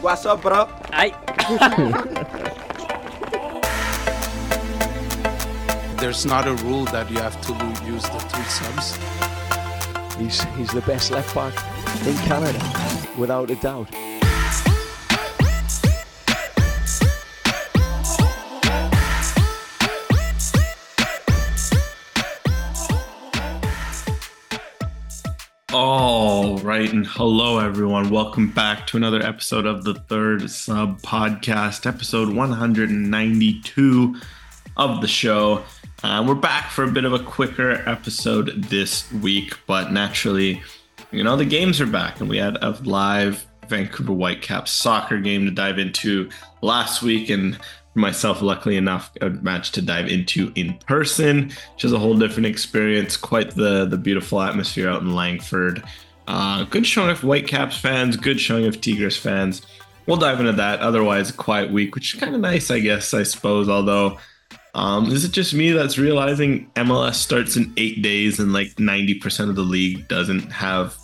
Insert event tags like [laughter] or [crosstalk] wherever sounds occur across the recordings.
What's up, bro? Aye. There's not a rule that you have to use the three subs. He's he's the best left back in Canada, without a doubt. Right, and hello everyone. Welcome back to another episode of the Third Sub Podcast, episode 192 of the show. Uh, we're back for a bit of a quicker episode this week, but naturally, you know, the games are back, and we had a live Vancouver Whitecaps soccer game to dive into last week, and myself, luckily enough, a match to dive into in person, which is a whole different experience. Quite the the beautiful atmosphere out in Langford. Uh, good showing of Whitecaps fans, good showing of Tigres fans. We'll dive into that. Otherwise, quiet week, which is kind of nice, I guess, I suppose. Although, um, is it just me that's realizing MLS starts in eight days and like 90% of the league doesn't have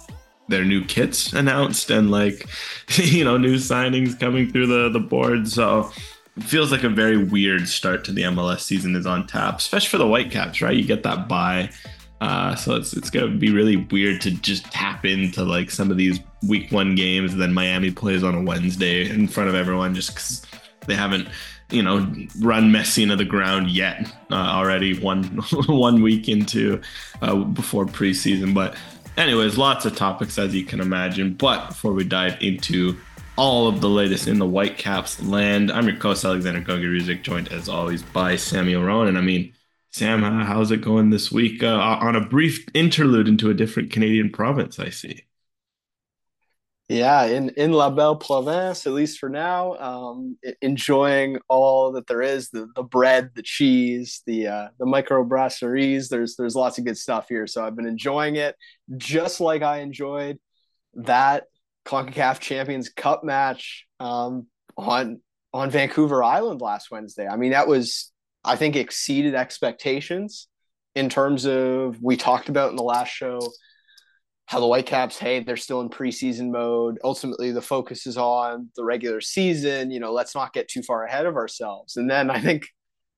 their new kits announced and like, [laughs] you know, new signings coming through the, the board. So, it feels like a very weird start to the MLS season is on tap, especially for the Whitecaps, right? You get that bye. Uh, so it's it's gonna be really weird to just tap into like some of these week one games, and then Miami plays on a Wednesday in front of everyone just because they haven't, you know, run Messi into the ground yet. Uh, already one [laughs] one week into uh, before preseason, but anyways, lots of topics as you can imagine. But before we dive into all of the latest in the Whitecaps land. I'm your co-host Alexander Gogaruzik, joined as always by Samuel Rowan. And I mean, Sam, uh, how's it going this week? Uh, on a brief interlude into a different Canadian province, I see. Yeah, in in La Belle Province, at least for now, um, enjoying all that there is the the bread, the cheese, the uh, the microbrasseries. There's there's lots of good stuff here, so I've been enjoying it, just like I enjoyed that CONCACAF Champions Cup match um, on on Vancouver Island last Wednesday. I mean, that was I think exceeded expectations in terms of we talked about in the last show how the Whitecaps, hey, they're still in preseason mode. Ultimately, the focus is on the regular season. You know, let's not get too far ahead of ourselves. And then I think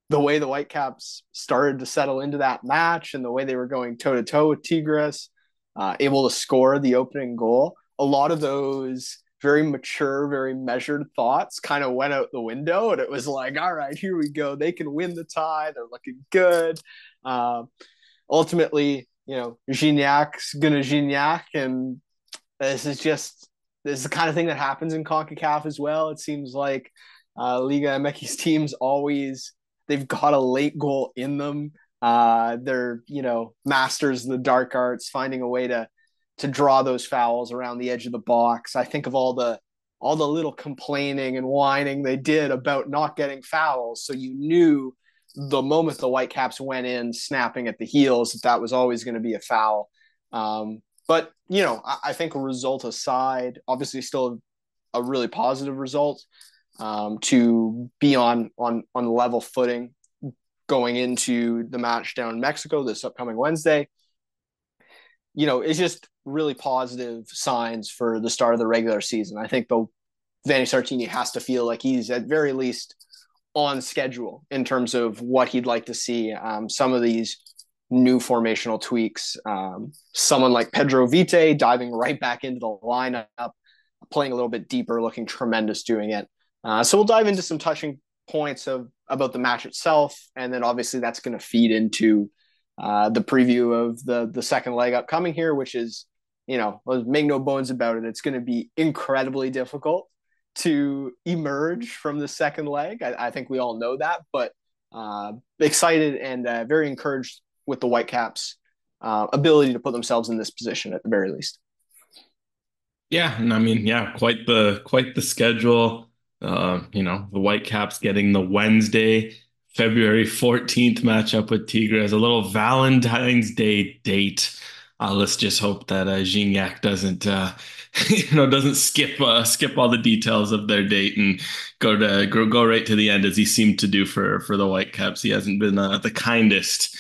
the way the Whitecaps started to settle into that match and the way they were going toe to toe with Tigres, uh, able to score the opening goal, a lot of those very mature, very measured thoughts kind of went out the window. And it was like, all right, here we go. They can win the tie. They're looking good. Uh, ultimately, you know, Gignac's gonna Gignac, and this is just this is the kind of thing that happens in CONCACAF as well. It seems like uh, Liga MX's teams always they've got a late goal in them. Uh, they're you know masters of the dark arts, finding a way to to draw those fouls around the edge of the box. I think of all the all the little complaining and whining they did about not getting fouls, so you knew the moment the Whitecaps went in, snapping at the heels, that that was always going to be a foul. Um, but you know, I, I, think a result aside, obviously still a, a really positive result um, to be on on on level footing going into the match down in Mexico this upcoming Wednesday. You know, it's just really positive signs for the start of the regular season. I think the Vanni Sartini has to feel like he's at very least on schedule in terms of what he'd like to see. Um, some of these new formational tweaks, um, someone like Pedro Vite diving right back into the lineup, playing a little bit deeper, looking tremendous doing it. Uh, so we'll dive into some touching points of about the match itself, and then obviously that's going to feed into uh, the preview of the the second leg upcoming here, which is you know make no bones about it, it's going to be incredibly difficult to emerge from the second leg. I, I think we all know that, but uh, excited and uh, very encouraged with the Whitecaps' uh, ability to put themselves in this position at the very least. Yeah, and I mean, yeah, quite the quite the schedule. Uh, you know, the Whitecaps getting the Wednesday, February fourteenth matchup with Tigres, a little Valentine's Day date. Uh, let's just hope that uh, Gignac doesn't uh, [laughs] you know doesn't skip uh, skip all the details of their date and go to go, go right to the end as he seemed to do for for the Whitecaps. He hasn't been uh, the kindest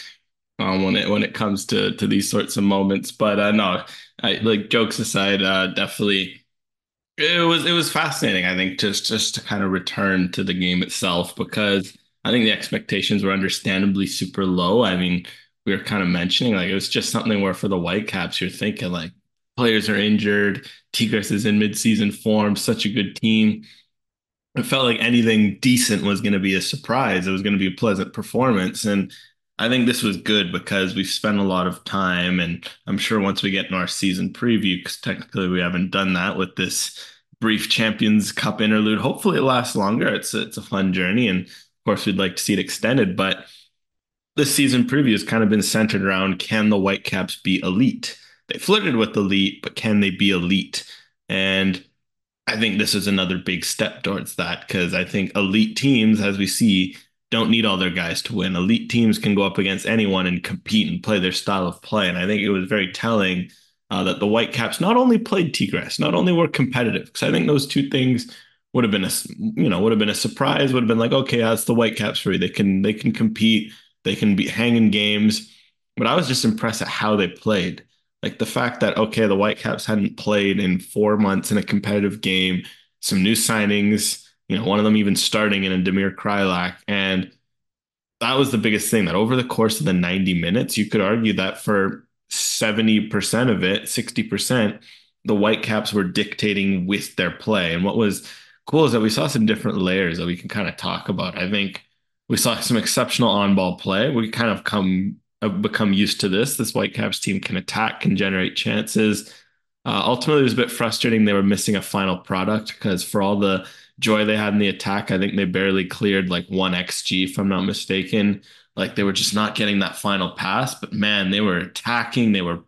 um, when it when it comes to to these sorts of moments. But uh, no, I, like jokes aside, definitely It was it was fascinating. I think just just to kind of return to the game itself because I think the expectations were understandably super low. I mean, we were kind of mentioning like it was just something where for the Whitecaps you're thinking like players are injured, Tigres is in midseason form, such a good team. It felt like anything decent was going to be a surprise. It was going to be a pleasant performance and I think this was good because we've spent a lot of time, and I'm sure once we get in our season preview, because technically we haven't done that with this brief Champions Cup interlude. Hopefully, it lasts longer. It's a, it's a fun journey, and of course, we'd like to see it extended. But this season preview has kind of been centered around can the Whitecaps be elite? They flirted with elite, but can they be elite? And I think this is another big step towards that because I think elite teams, as we see, don't need all their guys to win. Elite teams can go up against anyone and compete and play their style of play. And I think it was very telling uh, that the Whitecaps not only played Tigres, not only were competitive, because I think those two things would have been a you know would have been a surprise. Would have been like, okay, that's the Whitecaps for you. They can they can compete. They can be hanging games. But I was just impressed at how they played. Like the fact that okay, the Whitecaps hadn't played in four months in a competitive game. Some new signings you know, one of them even starting in a Damir Kreilach. And that was the biggest thing that over the course of the 90 minutes, you could argue that for 70% of it, 60%, the Whitecaps were dictating with their play. And what was cool is that we saw some different layers that we can kind of talk about. I think we saw some exceptional on-ball play. We kind of come have become used to this. This Whitecaps team can attack, can generate chances. Uh, ultimately, it was a bit frustrating. They were missing a final product because for all the joy they had in the attack. I think they barely cleared like one XG, if I'm not mistaken. Like they were just not getting that final pass, but man, they were attacking. They were,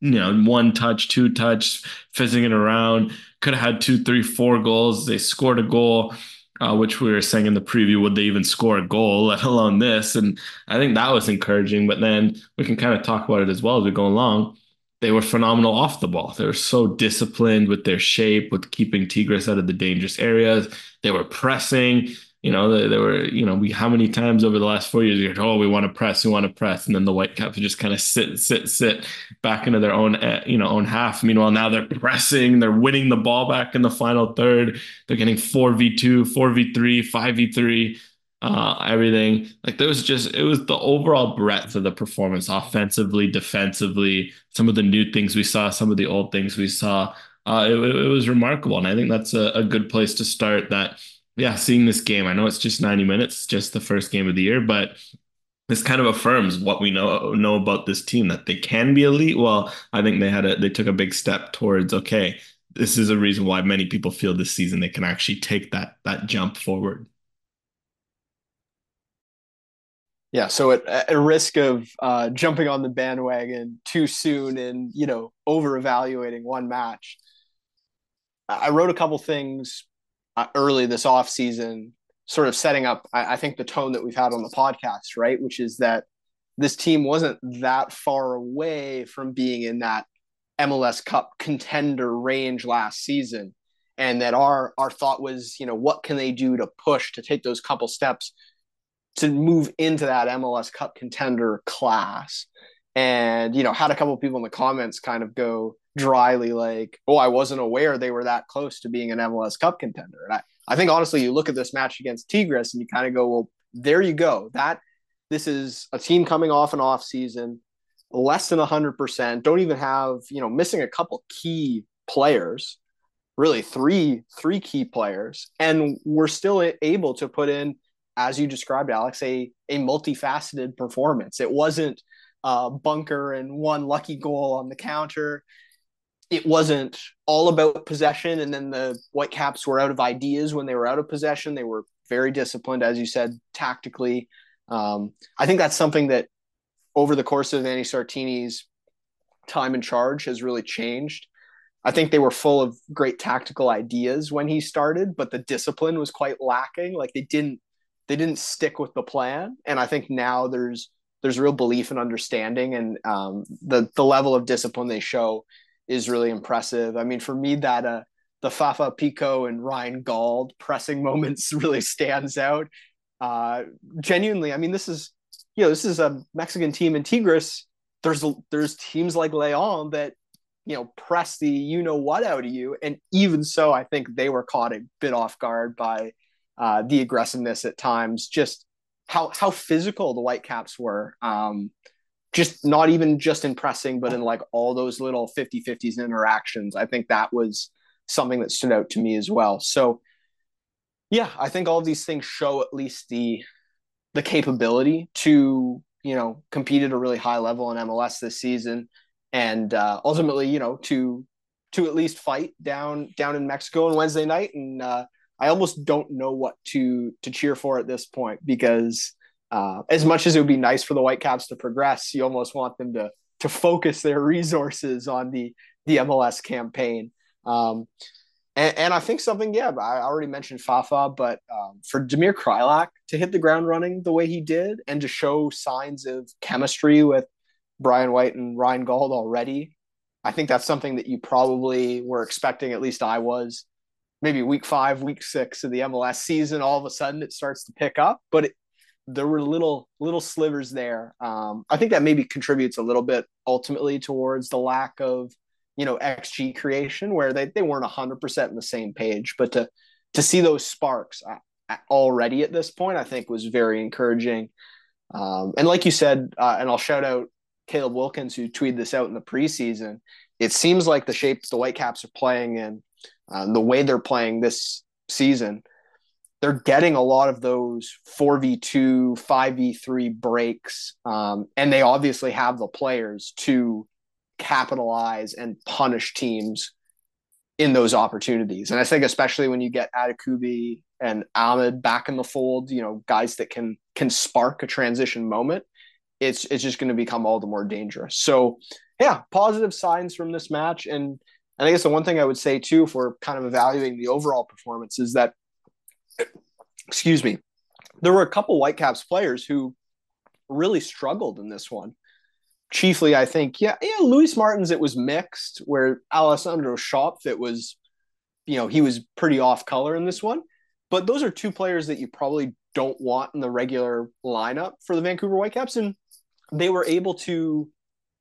you know, one touch, two touch, fizzing it around. Could have had two, three, four goals. They scored a goal. Uh, which we were saying in the preview, would they even score a goal, [laughs] let alone this? And I think that was encouraging. But then we can kind of talk about it as well as we go along they were phenomenal off the ball. They were so disciplined with their shape, with keeping Tigres out of the dangerous areas. They were pressing. You know, they were, you know, we how many times over the last four years, you heard, oh, we want to press, we want to press. And then the white Whitecaps just kind of sit, sit, sit back into their own, eh, you know, own half. Meanwhile, now they're pressing, they're winning the ball back in the final third. They're getting 4v2, 4v3, 5v3 uh, everything. Like there was just it was the overall breadth of the performance, offensively, defensively, some of the new things we saw, some of the old things we saw. Uh, it, it was remarkable, and I think that's a, a good place to start. That yeah, seeing this game, I know it's just ninety minutes, just the first game of the year, but this kind of affirms what we know know about this team that they can be elite. Well, I think they had a they took a big step towards okay. This is a reason why many people feel this season they can actually take that that jump forward. Yeah, so at, at risk of uh, jumping on the bandwagon too soon and you know over evaluating one match, I wrote a couple things uh, early this off season, sort of setting up. I, I think the tone that we've had on the podcast, right, which is that this team wasn't that far away from being in that MLS Cup contender range last season, and that our our thought was, you know, what can they do to push to take those couple steps to move into that MLS Cup contender class. And, you know, had a couple people in the comments kind of go dryly like, oh, I wasn't aware they were that close to being an MLS Cup contender. And I, I think honestly, you look at this match against Tigres and you kind of go, well, there you go. That this is a team coming off an off season, less than 100%, don't even have, you know, missing a couple key players, really three three key players, and we're still able to put in as you described, Alex, a a multifaceted performance. It wasn't uh, bunker and one lucky goal on the counter. It wasn't all about possession, and then the Whitecaps were out of ideas when they were out of possession. They were very disciplined, as you said, tactically. Um, I think that's something that over the course of Vanni Sartini's time in charge has really changed. I think they were full of great tactical ideas when he started, but the discipline was quite lacking. Like they didn't they didn't stick with the plan, and I think now there's there's real belief and understanding, and um, the the level of discipline they show is really impressive. I mean, for me, that uh, the Fafa Picault and Ryan Gauld pressing [laughs] moments really stands out. Uh, genuinely, I mean, this is you know this is a Mexican team in Tigres. There's there's teams like Leon that you know, press the you know what out of you. And even so, I think they were caught a bit off guard by uh, the aggressiveness at times, just how how physical the Whitecaps were. Um, just not even just in pressing, but in like all those little 50 50s interactions. I think that was something that stood out to me as well. So yeah, I think all these things show at least the the capability to, you know, compete at a really high level in MLS this season and uh, ultimately, you know, to to at least fight down down in Mexico on Wednesday night. And uh, I almost don't know what to to cheer for at this point because uh, as much as it would be nice for the Whitecaps to progress, you almost want them to to focus their [laughs] resources on the the MLS campaign. Um, and, and, I think something, yeah, I already mentioned Fafa, but um, for Damir Kreilach to hit the ground running the way he did and to show signs of chemistry with Brian White and Ryan Gauld already. I think that's something that you probably were expecting, at least I was. Maybe week five, week six of the MLS season, all of a sudden it starts to pick up, but it, there were little little slivers there. Um, I think that maybe contributes a little bit ultimately towards the lack of you know XG creation, where they, they weren't hundred percent in the same page. But to to see those sparks uh, already at this point, I think was very encouraging. Um, and like you said, uh, and I'll shout out Caleb Wilkins, who tweeted this out in the preseason, it seems like the shapes the Whitecaps are playing in, uh, the way they're playing this season, they're getting a lot of those 4v2, 5v3 breaks. Um, and they obviously have the players to capitalize and punish teams in those opportunities. And I think especially when you get Adekugbe and Ahmed back in the fold, you know, guys that can can spark a transition moment, it's it's just going to become all the more dangerous. So, yeah, positive signs from this match, and and I guess the one thing I would say too, we're kind of evaluating the overall performance, is that, excuse me, there were a couple Whitecaps players who really struggled in this one. Chiefly, I think, yeah, yeah, Luis Martins, it was mixed. Where Alessandro Schopf, it was, you know, he was pretty off color in this one. But those are two players that you probably don't want in the regular lineup for the Vancouver Whitecaps, and they were able to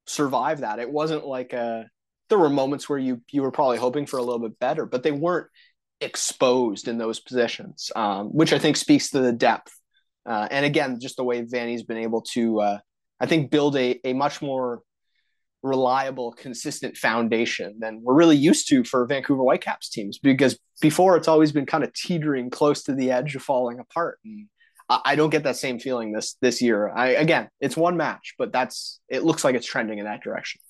survive that. It wasn't like a there were moments where you you were probably hoping for a little bit better, but they weren't exposed in those positions, um, which I think speaks to the depth. Uh, and again, just the way Vanni's been able to, uh, I think, build a, a much more reliable, consistent foundation than we're really used to for Vancouver Whitecaps teams. Because before, it's always been kind of teetering close to the edge of falling apart. And I don't get that same feeling this this year. I again, it's one match, but that's it looks like it's trending in that direction.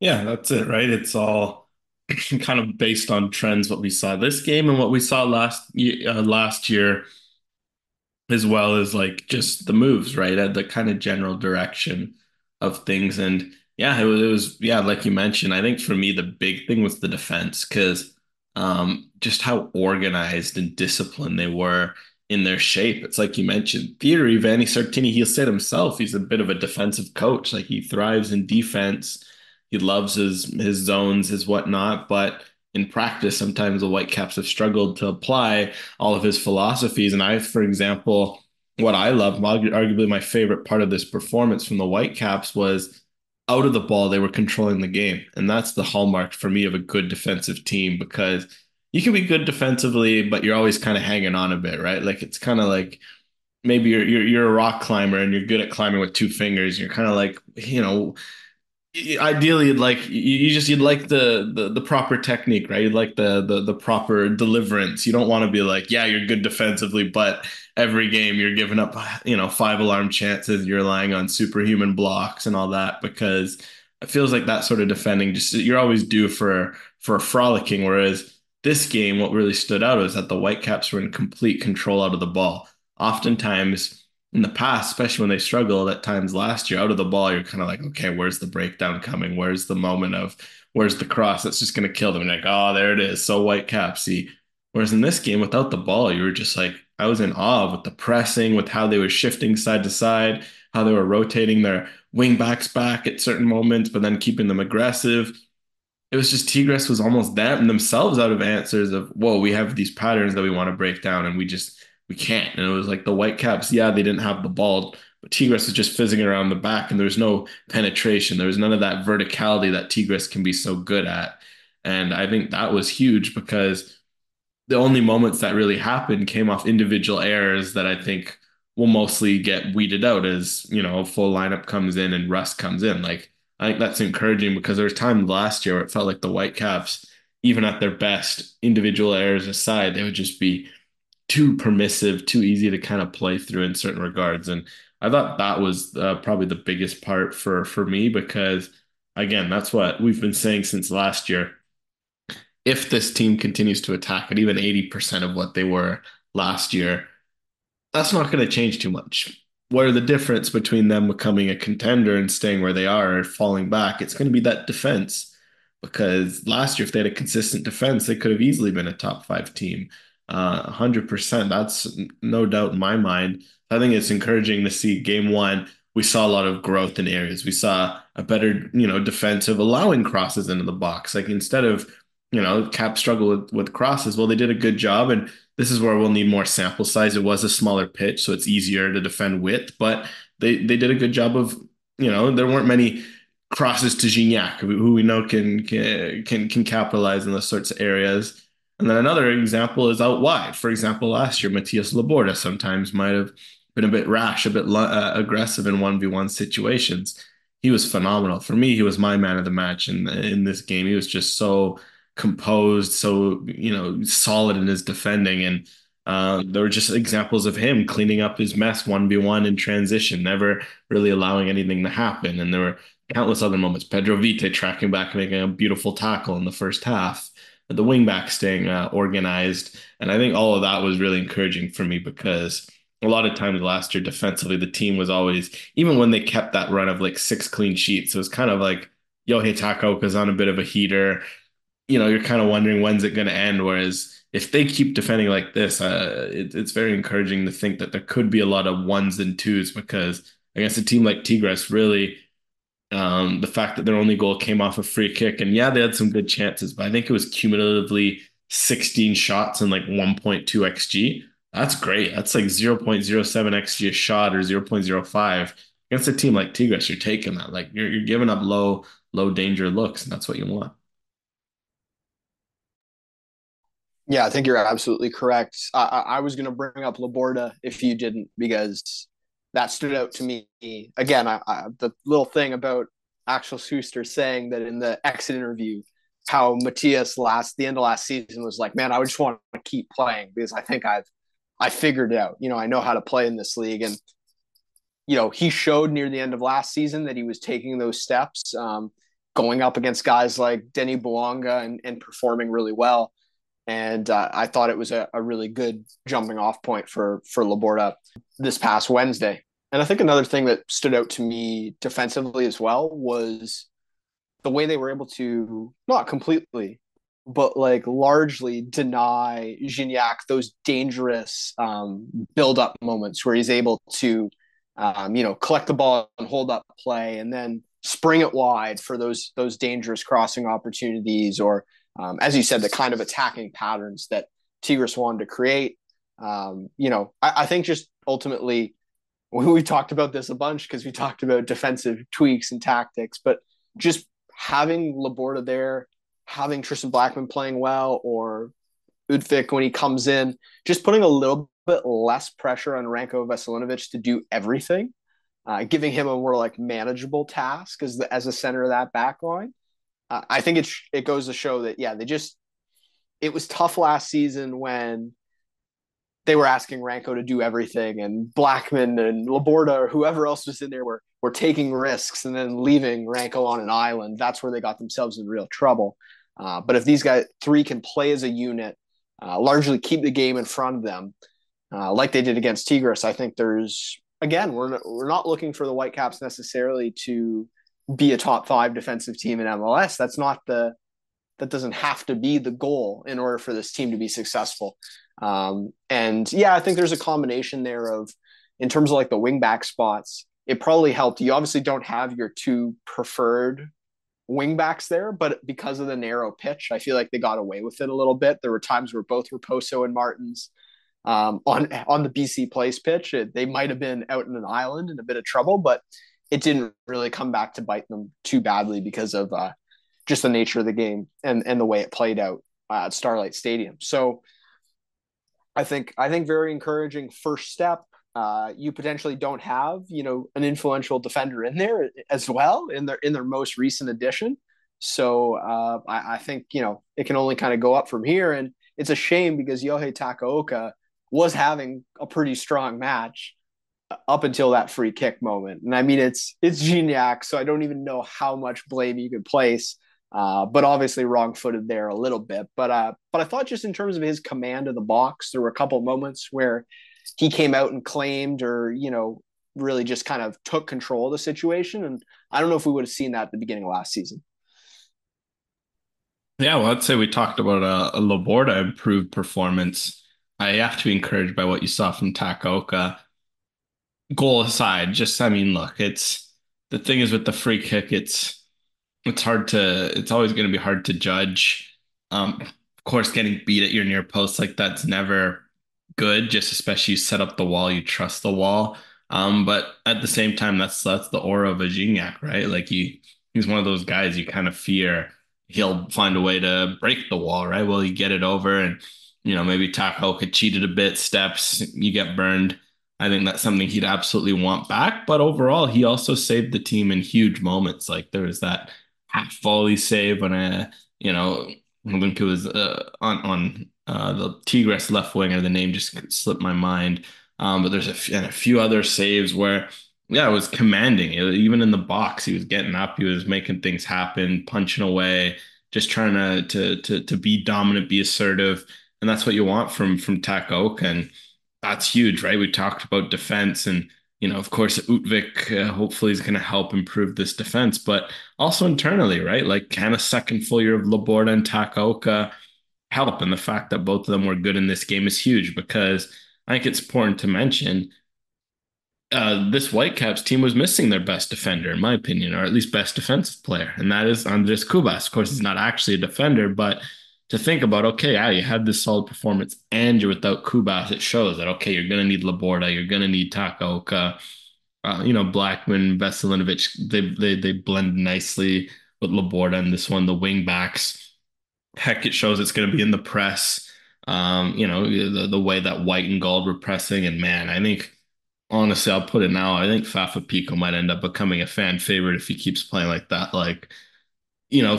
Yeah, that's it, right? It's all [clears throat] kind of based on trends what we saw this game and what we saw last uh, last year as well as like just the moves, right? At the kind of general direction of things and yeah, it was, it was yeah, like you mentioned, I think for me the big thing was the defense cuz um just how organized and disciplined they were in their shape. It's like you mentioned, theory, Vanni Sartini, he'll say himself, he's a bit of a defensive coach. Like he thrives in defense. He loves his his zones, his whatnot. But in practice, sometimes the Whitecaps have struggled to apply all of his philosophies. And I, for example, what I love, arguably my favorite part of this performance from the Whitecaps was out of the ball, they were controlling the game. And that's the hallmark for me of a good defensive team because you can be good defensively, but you're always kind of hanging on a bit, right? Like it's kind of like maybe you're, you're you're a rock climber and you're good at climbing with two fingers. You're kind of like you know, ideally you'd like you just you'd like the, the the proper technique, right? You'd like the the the proper deliverance. You don't want to be like, yeah, you're good defensively, but every game you're giving up, you know, five alarm chances. You're relying on superhuman blocks and all that because it feels like that sort of defending just you're always due for for frolicking, whereas this game, what really stood out was that the Whitecaps were in complete control out of the ball. Oftentimes in the past, especially when they struggled at times last year, out of the ball, you're kind of like, okay, where's the breakdown coming? Where's the moment of where's the cross that's just going to kill them? And like, oh, there it is. So Whitecapsy. Whereas in this game, without the ball, you were just like, I was in awe with the pressing, with how they were shifting side to side, how they were rotating their wing backs back at certain moments, but then keeping them aggressive it was just Tigres was almost them themselves out of answers of whoa, we have these patterns that we want to break down and we just we can't. And it was like the Whitecaps, yeah, they didn't have the ball but Tigres was just fizzing around the back, and there was no penetration. There was none of that verticality that Tigres can be so good at. And I think that was huge because the only moments that really happened came off individual errors that I think will mostly get weeded out as, you know, full lineup comes in and rust comes in. Like, I think that's encouraging because there was time last year where it felt like the Whitecaps, even at their best, individual errors aside, they would just be too permissive, too easy to kind of play through in certain regards. And I thought that was uh, probably the biggest part for for me because again, that's what we've been saying since last year if this team continues to attack at even 80% of what they were last year, that's not going to change too much. What are the difference between them becoming a contender and staying where they are or falling back? It's going to be that defense. Because last year, if they had a consistent defense, they could have easily been a top five team. Uh, 100%. That's no doubt in my mind. I think it's encouraging to see game one. We saw a lot of growth in areas. We saw a better, you know, defensive allowing crosses into the box. Like instead of you know, Cap struggle with, with crosses. Well, they did a good job, and this is where we'll need more sample size. It was a smaller pitch, so it's easier to defend width, but they they did a good job of, you know, there weren't many crosses to Gignac, who we know can can can, can capitalize in those sorts of areas. And then another example is out wide. For example, last year, Mathías Laborda sometimes might have been a bit rash, a bit uh, aggressive in 1v1 situations. He was phenomenal. For me, he was my man of the match in in this game. He was just so composed, so you know, solid in his defending, and uh, there were just examples of him cleaning up his mess one v one in transition, never really allowing anything to happen. And there were countless other moments. Pedro Vite tracking back, making a beautiful tackle in the first half. The wingback staying uh, organized, and I think all of that was really encouraging for me because a lot of times last year defensively the team was always even when they kept that run of like six clean sheets it was kind of like Yohei Takaoka's on a bit of a heater you know, you're kind of wondering when's it going to end. Whereas if they keep defending like this, uh, it, it's very encouraging to think that there could be a lot of ones and twos because against a team like Tigres, really, um, the fact that their only goal came off a free kick, and yeah, they had some good chances, but I think it was cumulatively 16 shots and like 1.2 xg. That's great. That's like 0.07 xg a shot or 0.05 against a team like Tigres. You're taking that. Like you're you're giving up low low danger looks, and that's what you want. Yeah, I think you're absolutely correct. I, I was going to bring up Laborda if you didn't, because that stood out to me. Again, I, I, the little thing about Axel Schuster saying that in the exit interview, how Mathías last the end of last season was like, man, I just want to keep playing because I think I've I figured it out. You know, I know how to play in this league, and you know he showed near the end of last season that he was taking those steps, um, going up against guys like Denis Bouanga and, and performing really well and uh, I thought it was a, a, really good jumping off point for for Laborda this past Wednesday. And I think another thing that stood out to me defensively as well was the way they were able to not completely, but like largely deny Gignac those dangerous um, build up moments where he's able to, um, you know, collect the ball and hold up play, and then spring it wide for those those dangerous crossing opportunities or um, as you said, the kind of attacking patterns that Tigres wanted to create. Um, you know, I, I, think just ultimately, we, we talked about this a bunch because we talked about defensive tweaks and tactics, but just having Laborda there, having Tristan Blackman playing well, or Utvik when he comes in, just putting a little bit less pressure on Ranko Veselinovic to do everything, uh, giving him a more like manageable task as the, as a center of that back line I think it it goes to show that yeah, they just it was tough last season when they were asking Ranko to do everything, and Blackman and Laborda or whoever else was in there were were taking risks and then leaving Ranko on an island. That's where they got themselves in real trouble. Uh, but if these guys three can play as a unit, uh, largely keep the game in front of them, uh, like they did against Tigres, I think there's again we're we're not looking for the Whitecaps necessarily to be a top five defensive team in MLS. That's not the that doesn't have to be the goal in order for this team to be successful. Um, and yeah, I think there's a combination there of in terms of like the wingback spots. It probably helped. You obviously don't have your two preferred wingbacks there, but because of the narrow pitch, I feel like they got away with it a little bit. There were times where both Raposo and Martins um, on on the BC Place pitch. It, they might have been out in an island in a bit of trouble, but it didn't really come back to bite them too badly because of uh, just the nature of the game and and the way it played out uh, at Starlight Stadium. So I think I think very encouraging first step. Uh, you potentially don't have you know an influential defender in there as well in their in their most recent addition. So uh, I, I, think you know it can only kind of go up from here, and it's a shame because Yohei Takaoka was having a pretty strong match up until that free kick moment. And I mean, it's it's Gignac, so I don't even know how much blame you could place. Uh, but obviously wrong-footed there a little bit. But uh, but I thought just in terms of his command of the box, there were a couple moments where he came out and claimed, or you know, really just kind of took control of the situation. And I don't know if we would have seen that at the beginning of last season. Yeah, well, I'd say we talked about a, a Laborda improved performance. I have to be encouraged by what you saw from Takaoka. Goal aside, just I mean, look, it's the thing is with the free kick, it's it's hard to it's always going to be hard to judge. Um, of course, getting beat at your near post like that's never good. Just especially you set up the wall, you trust the wall. Um, but at the same time, that's that's the aura of a Gignac, right? Like he he's one of those guys you kind of fear he'll find a way to break the wall, right? Well, he get it over and you know, maybe Takaoka cheated a bit, steps, you get burned. I think that's something he'd absolutely want back. But overall, he also saved the team in huge moments. Like there was that half volley save when I, you know, I think it was uh, on on uh, the Tigres left wing, winger. The name just slipped my mind. Um, but there's a, f- and a few other saves where yeah, it was commanding. It, even in the box, he was getting up, he was making things happen, punching away, just trying to to to to be dominant, be assertive, and that's what you want from from Takaoka, and that's huge, right? We talked about defense, and you know, of course, Utvik uh, hopefully is going to help improve this defense, but also internally, right? Like, can a second full year of Laborda and Takaoka help? And the fact that both of them were good in this game is huge because I think it's important to mention uh, this Whitecaps team was missing their best defender, in my opinion, or at least best defensive player, and that is Andres Cubas. Of course, he's not actually a defender, but to think about, okay, yeah, you had this solid performance and you're without Cubas, it shows that, okay, you're going to need Laborda, you're going to need Takaoka, uh, you know, Blackman, Veselinovic, they, they, they blend nicely with Laborda and this one, the wing backs. Heck, it shows it's going to be in the press. Um, you know, the, the way that White and Gauld were pressing. And man, I think honestly, I'll put it now. I think Fafa Picault might end up becoming a fan favorite if he keeps playing like that. Like, you know,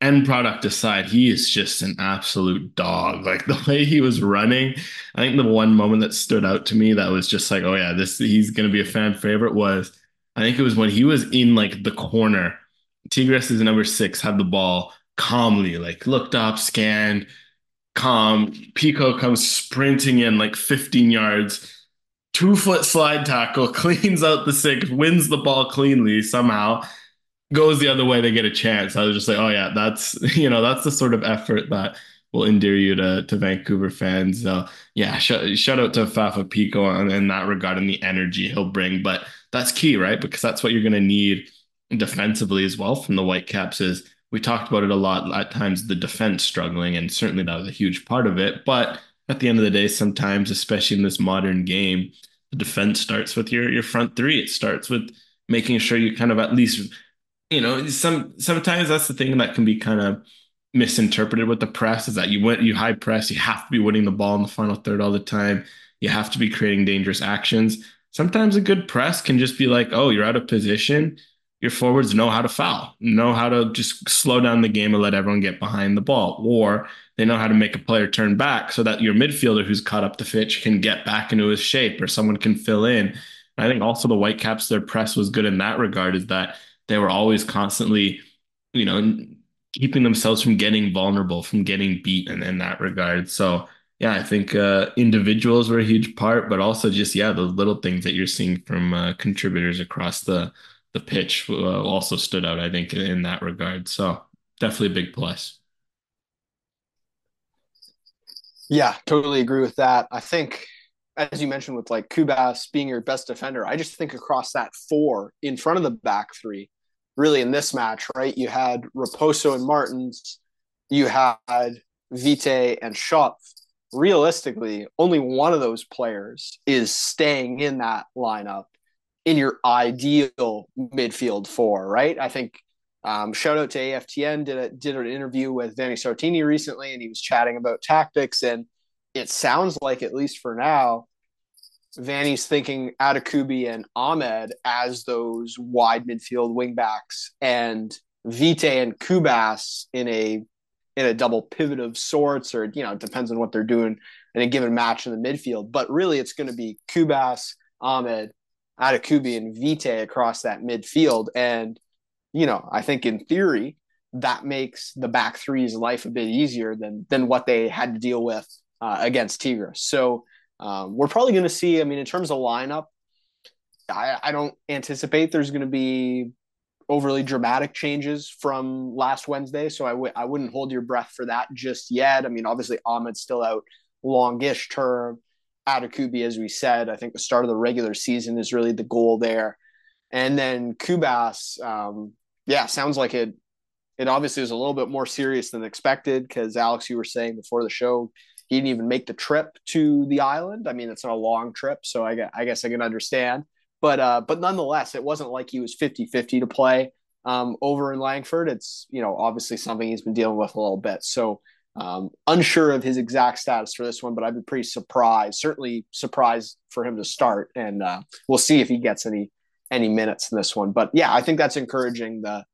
end product aside, he is just an absolute dog. Like [laughs] the way he was running, I think the one moment that stood out to me that was just like, oh yeah, this he's gonna be a fan favorite was I think it was when he was in like the corner. Tigres is number six, had the ball calmly, like looked up, scanned, calm. Picault comes sprinting in like 15 yards two foot slide tackle, [laughs] cleans out the six, wins the ball cleanly somehow, goes the other way they get a chance. I was just like, oh yeah, that's [laughs] you know that's the sort of effort that will endear you to to Vancouver fans. So yeah, sh- shout out to Fafa Picault in, in that regard and the energy he'll bring. But that's key, right? Because that's what you're going to need defensively as well from the Whitecaps. Is we talked about it a lot at times the defense struggling, and certainly that was a huge part of it, but at the end of the day, sometimes, especially in this modern game, the defense starts with your your front three. It starts with making sure you kind of at least, you know, some sometimes that's the thing that can be kind of misinterpreted with the press is that you went you high press, you have to be winning the ball in the final third all the time. You have to be creating dangerous actions. Sometimes a good press can just be like, oh, you're out of position. Your forwards know how to foul, know how to just slow down the game and let everyone get behind the ball. Or they know how to make a player turn back so that your midfielder who's caught up the pitch can get back into his shape or someone can fill in. And I think also the Whitecaps, their press was good in that regard, is that they were always constantly, you know, keeping themselves from getting vulnerable, from getting beaten in, in that regard. So yeah, I think uh, individuals were a huge part, but also just yeah, the little things that you're seeing from uh, contributors across the the pitch uh, also stood out. I think in that regard. So definitely a big plus. Yeah, totally agree with that. I think, as you mentioned, with like Cubas being your best defender, I just think across that four in front of the back three, really in this match, right? You had Raposo and Martins, you had Vite and Schopf. realistically, only one of those players is staying in that lineup in your ideal midfield four, right? I think um, shout out to AFTN did a, did an interview with Vanni Sartini recently, and he was chatting about tactics. And it sounds like, at least for now, Vanni's thinking Adekugbe and Ahmed as those wide midfield wingbacks, and Vite and Cubas in a in a double pivot of sorts, or you know, it depends on what they're doing in a given match in the midfield. But really, it's going to be Cubas, Ahmed, Adekugbe, and Vite across that midfield. And you know, I think in theory that makes the back three's life a bit easier than than what they had to deal with uh, against Tigres. So um, we're probably going to see. I mean, in terms of lineup, I, I don't anticipate there's going to be overly dramatic changes from last Wednesday. So I w- I wouldn't hold your breath for that just yet. I mean, obviously Ahmed's still out longish term. Adekugbe, as we said, I think the start of the regular season is really the goal there. And then Cubas, um, yeah, sounds like it. It obviously is a little bit more serious than expected because Alex, you were saying before the show, he didn't even make the trip to the island. I mean, it's not a long trip, so I, I guess I can understand. But uh, but nonetheless, it wasn't like he was 50-50 to play um, over in Langford. It's you know obviously something he's been dealing with a little bit. So um, unsure of his exact status for this one, but I'd be pretty surprised. Certainly surprised for him to start, and uh, we'll see if he gets any any minutes in this one. But yeah, I think that's encouraging. The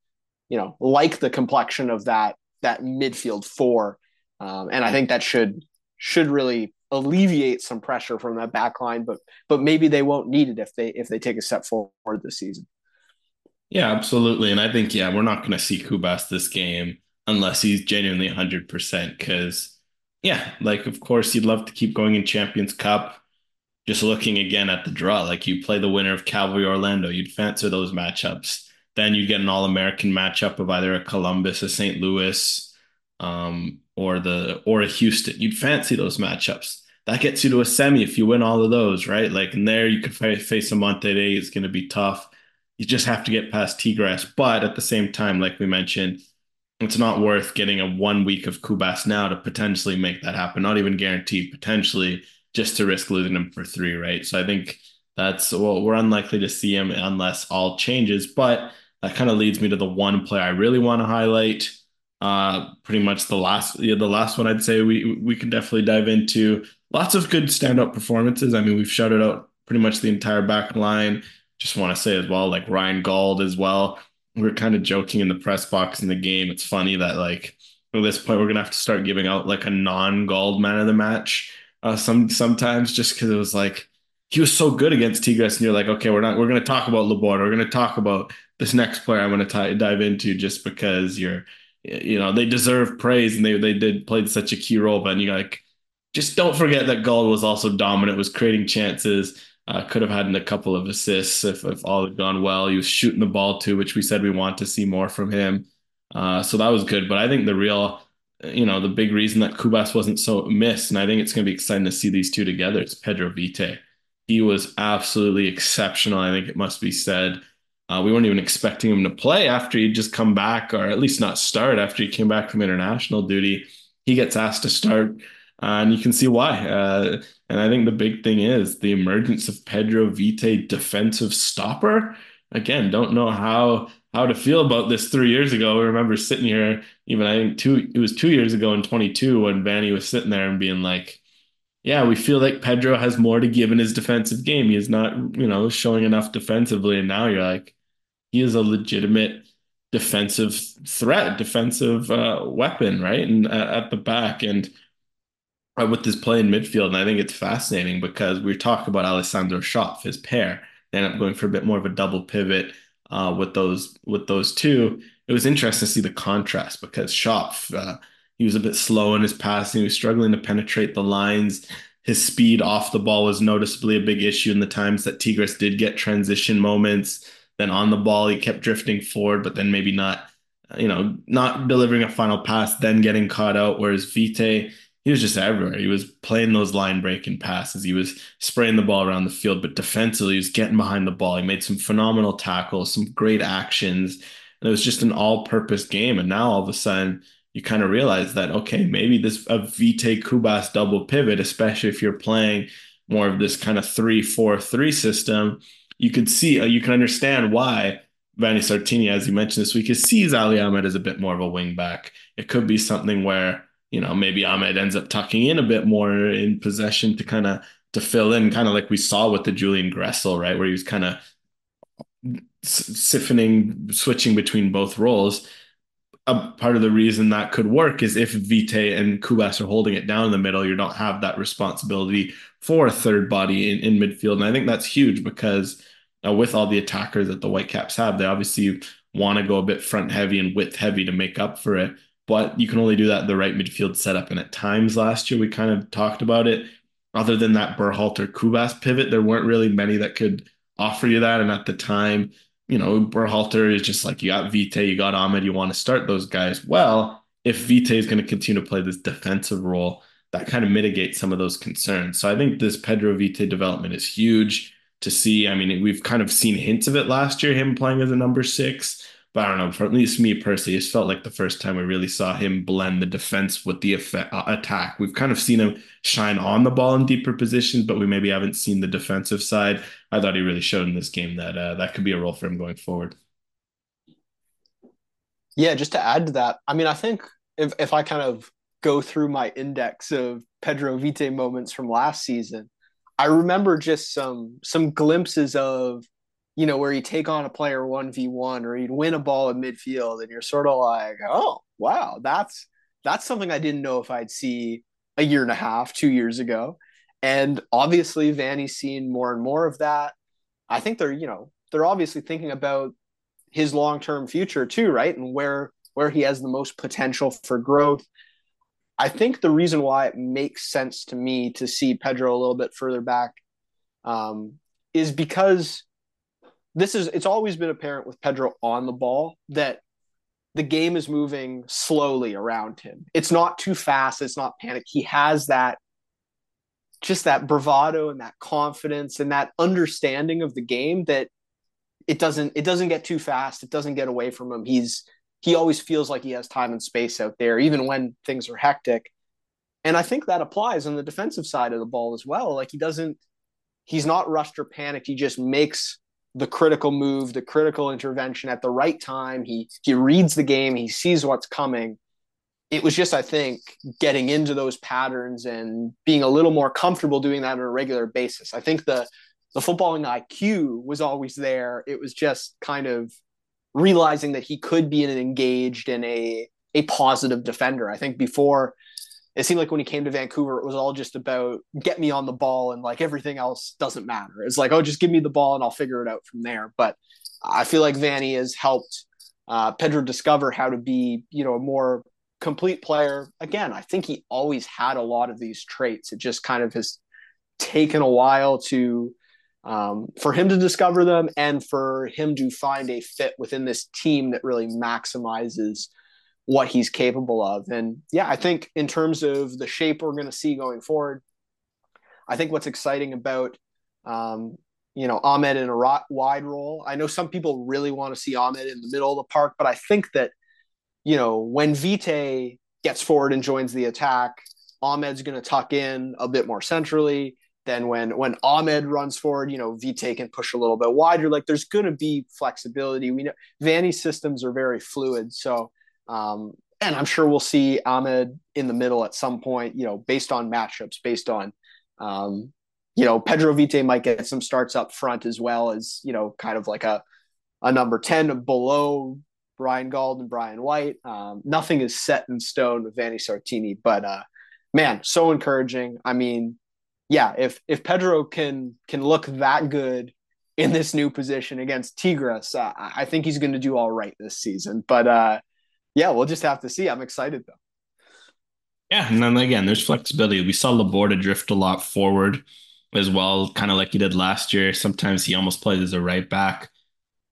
you know like the complexion of that that midfield four, um, and I think that should should really alleviate some pressure from that back line. But but maybe they won't need it if they if they take a step forward this season. Yeah, absolutely. And I think yeah, we're not going to see Cubas this game unless he's genuinely 100% because yeah, like of course you'd love to keep going in Champions Cup just looking again at the draw, like you play the winner of Cavalry Orlando, you'd fancy those matchups. Then you'd get an All American matchup of either a Columbus, a St. Louis, um, or the or a Houston. You'd fancy those matchups. That gets you to a semi if you win all of those, right? Like, and there you could face a Monterrey. It's going to be tough. You just have to get past Tigres. But at the same time, like we mentioned, it's not worth getting a one week of Cubas now to potentially make that happen. Not even guaranteed, potentially just to risk losing him for three, right? So I think that's well, we're unlikely to see him unless all changes. But that kind of leads me to the one player I really want to highlight. Uh, pretty much the last, yeah, the last one I'd say we we can definitely dive into. Lots of good stand-up performances. I mean, we've shouted out pretty much the entire back line. Just want to say as well, like Ryan Gauld as well. We are kind of joking in the press box in the game. It's funny that like at this point we're gonna have to start giving out like a non-Gauld man of the match uh, some sometimes just because it was like he was so good against Tigres, and you're like, okay, we're not we're to talk about Laborda, we're to talk about this next player I'm to dive into just because you're you know they deserve praise and they they did played such a key role, but you like just don't forget that Gauld was also dominant, was creating chances. Uh, could have had a couple of assists if, if all had gone well. He was shooting the ball too, which we said we want to see more from him. Uh, so that was good. But I think the real you know, the big reason that Cubas wasn't so missed, and I think it's going to be exciting to see these two together. It's Pedro Vite. He was absolutely exceptional. I think it must be said. Uh, we weren't even expecting him to play after he'd just come back, or at least not start after he came back from international duty. He gets asked to start, uh, and you can see why. Uh, and I think the big thing is the emergence of Pedro Vite, defensive stopper. Again, don't know how how to feel about this three years ago. I remember sitting here, even I think two, it was two years ago in 22 when Vanni was sitting there and being like, yeah, we feel like Pedro has more to give in his defensive game. He is not, you know, showing enough defensively. And now you're like, he is a legitimate defensive threat, defensive uh, weapon, right? And uh, at the back. And uh, with this play in midfield, and I think it's fascinating because we talk about Alessandro Schopf, his pair. They end up going for a bit more of a double pivot uh, with those with those two. It was interesting to see the contrast because Schopf, uh, he was a bit slow in his passing. He was struggling to penetrate the lines. His speed off the ball was noticeably a big issue in the times that Tigres did get transition moments. Then on the ball, he kept drifting forward, but then maybe not, you know, not delivering a final pass, then getting caught out. Whereas Vite, he was just everywhere. He was playing those line breaking passes. He was spraying the ball around the field, but defensively, he was getting behind the ball. He made some phenomenal tackles, some great actions. And it was just an all purpose game. And now all of a sudden, you kind of realize that okay, maybe this a Vite Cubas double pivot, especially if you're playing more of this kind of three four three system, you could see uh, you can understand why Vanni Sartini, as you mentioned this week, is sees Ali Ahmed as a bit more of a wing back. It could be something where you know maybe Ahmed ends up tucking in a bit more in possession to kind of to fill in, kind of like we saw with the Julian Gressel, right, where he was kind of siphoning, switching between both roles a part of the reason that could work is if Vite and Cubas are holding it down in the middle, you don't have that responsibility for a third body in, in midfield. And I think that's huge because with all the attackers that the Whitecaps have, they obviously want to go a bit front heavy and width heavy to make up for it. But you can only do that in the right midfield setup. And at times last year, we kind of talked about it. Other than that Berhalter Cubas pivot, there weren't really many that could offer you that. And at the time, you know, Berhalter is just like you got Vite, you got Ahmed, you want to start those guys. Well, if Vite is going to continue to play this defensive role, that kind of mitigates some of those concerns. So I think this Pedro Vite development is huge to see. I mean, we've kind of seen hints of it last year, him playing as a number six. But I don't know, for at least me personally, it felt like the first time we really saw him blend the defense with the effect, uh, attack. We've kind of seen him shine on the ball in deeper positions, but we maybe haven't seen the defensive side. I thought he really showed in this game that uh, that could be a role for him going forward. Yeah, just to add to that, I mean, I think if, if I kind of go through my index of Pedro Vite moments from last season, I remember just some some glimpses of you know, where you take on a player 1v1 or you'd win a ball in midfield and you're sort of like, oh, wow, that's that's something I didn't know if I'd see a year and a half, two years ago. And obviously Vanni's seen more and more of that. I think they're, you know, they're obviously thinking about his long-term future too, right? And where where he has the most potential for growth. I think the reason why it makes sense to me to see Pedro a little bit further back um, is because this is it's always been apparent with Pedro on the ball that the game is moving slowly around him. It's not too fast, it's not panic. He has that just that bravado and that confidence and that understanding of the game that it doesn't it doesn't get too fast, it doesn't get away from him. He's he always feels like he has time and space out there even when things are hectic. And I think that applies on the defensive side of the ball as well. Like he doesn't he's not rushed or panicked. He just makes the critical move, the critical intervention at the right time. He he reads the game, he sees what's coming. It was just, I think, getting into those patterns and being a little more comfortable doing that on a regular basis. I think the the footballing IQ was always there. It was just kind of realizing that he could be an engaged and a a positive defender. I think before it seemed like when he came to Vancouver, it was all just about get me on the ball and like everything else doesn't matter. It's like, oh, just give me the ball and I'll figure it out from there. But I feel like Vanni has helped uh, Pedro discover how to be, you know, a more complete player. Again, I think he always had a lot of these traits. It just kind of has taken a while to um, for him to discover them and for him to find a fit within this team that really maximizes what he's capable of. And yeah, I think in terms of the shape we're going to see going forward, I think what's exciting about um, you know Ahmed in a wide role. I know some people really want to see Ahmed in the middle of the park, but I think that you know when Vite gets forward and joins the attack, Ahmed's going to tuck in a bit more centrally. Then when when Ahmed runs forward, you know Vite can push a little bit wider. Like there's going to be flexibility. We know Vanni's systems are very fluid, so um, and I'm sure we'll see Ahmed in the middle at some point, you know, based on matchups, based on, um, you know, Pedro Vite might get some starts up front as well as, you know, kind of like a, a number 10 below Ryan Gauld and Brian White. Um, nothing is set in stone with Vanni Sartini, but uh, man, so encouraging. I mean, yeah, if if Pedro can can look that good in this new position against Tigres, uh, I think he's going to do all right this season. But uh, yeah, we'll just have to see. I'm excited though. Yeah, and then again, there's flexibility. We saw Laborda drift a lot forward as well, kind of like he did last year. Sometimes he almost plays as a right back.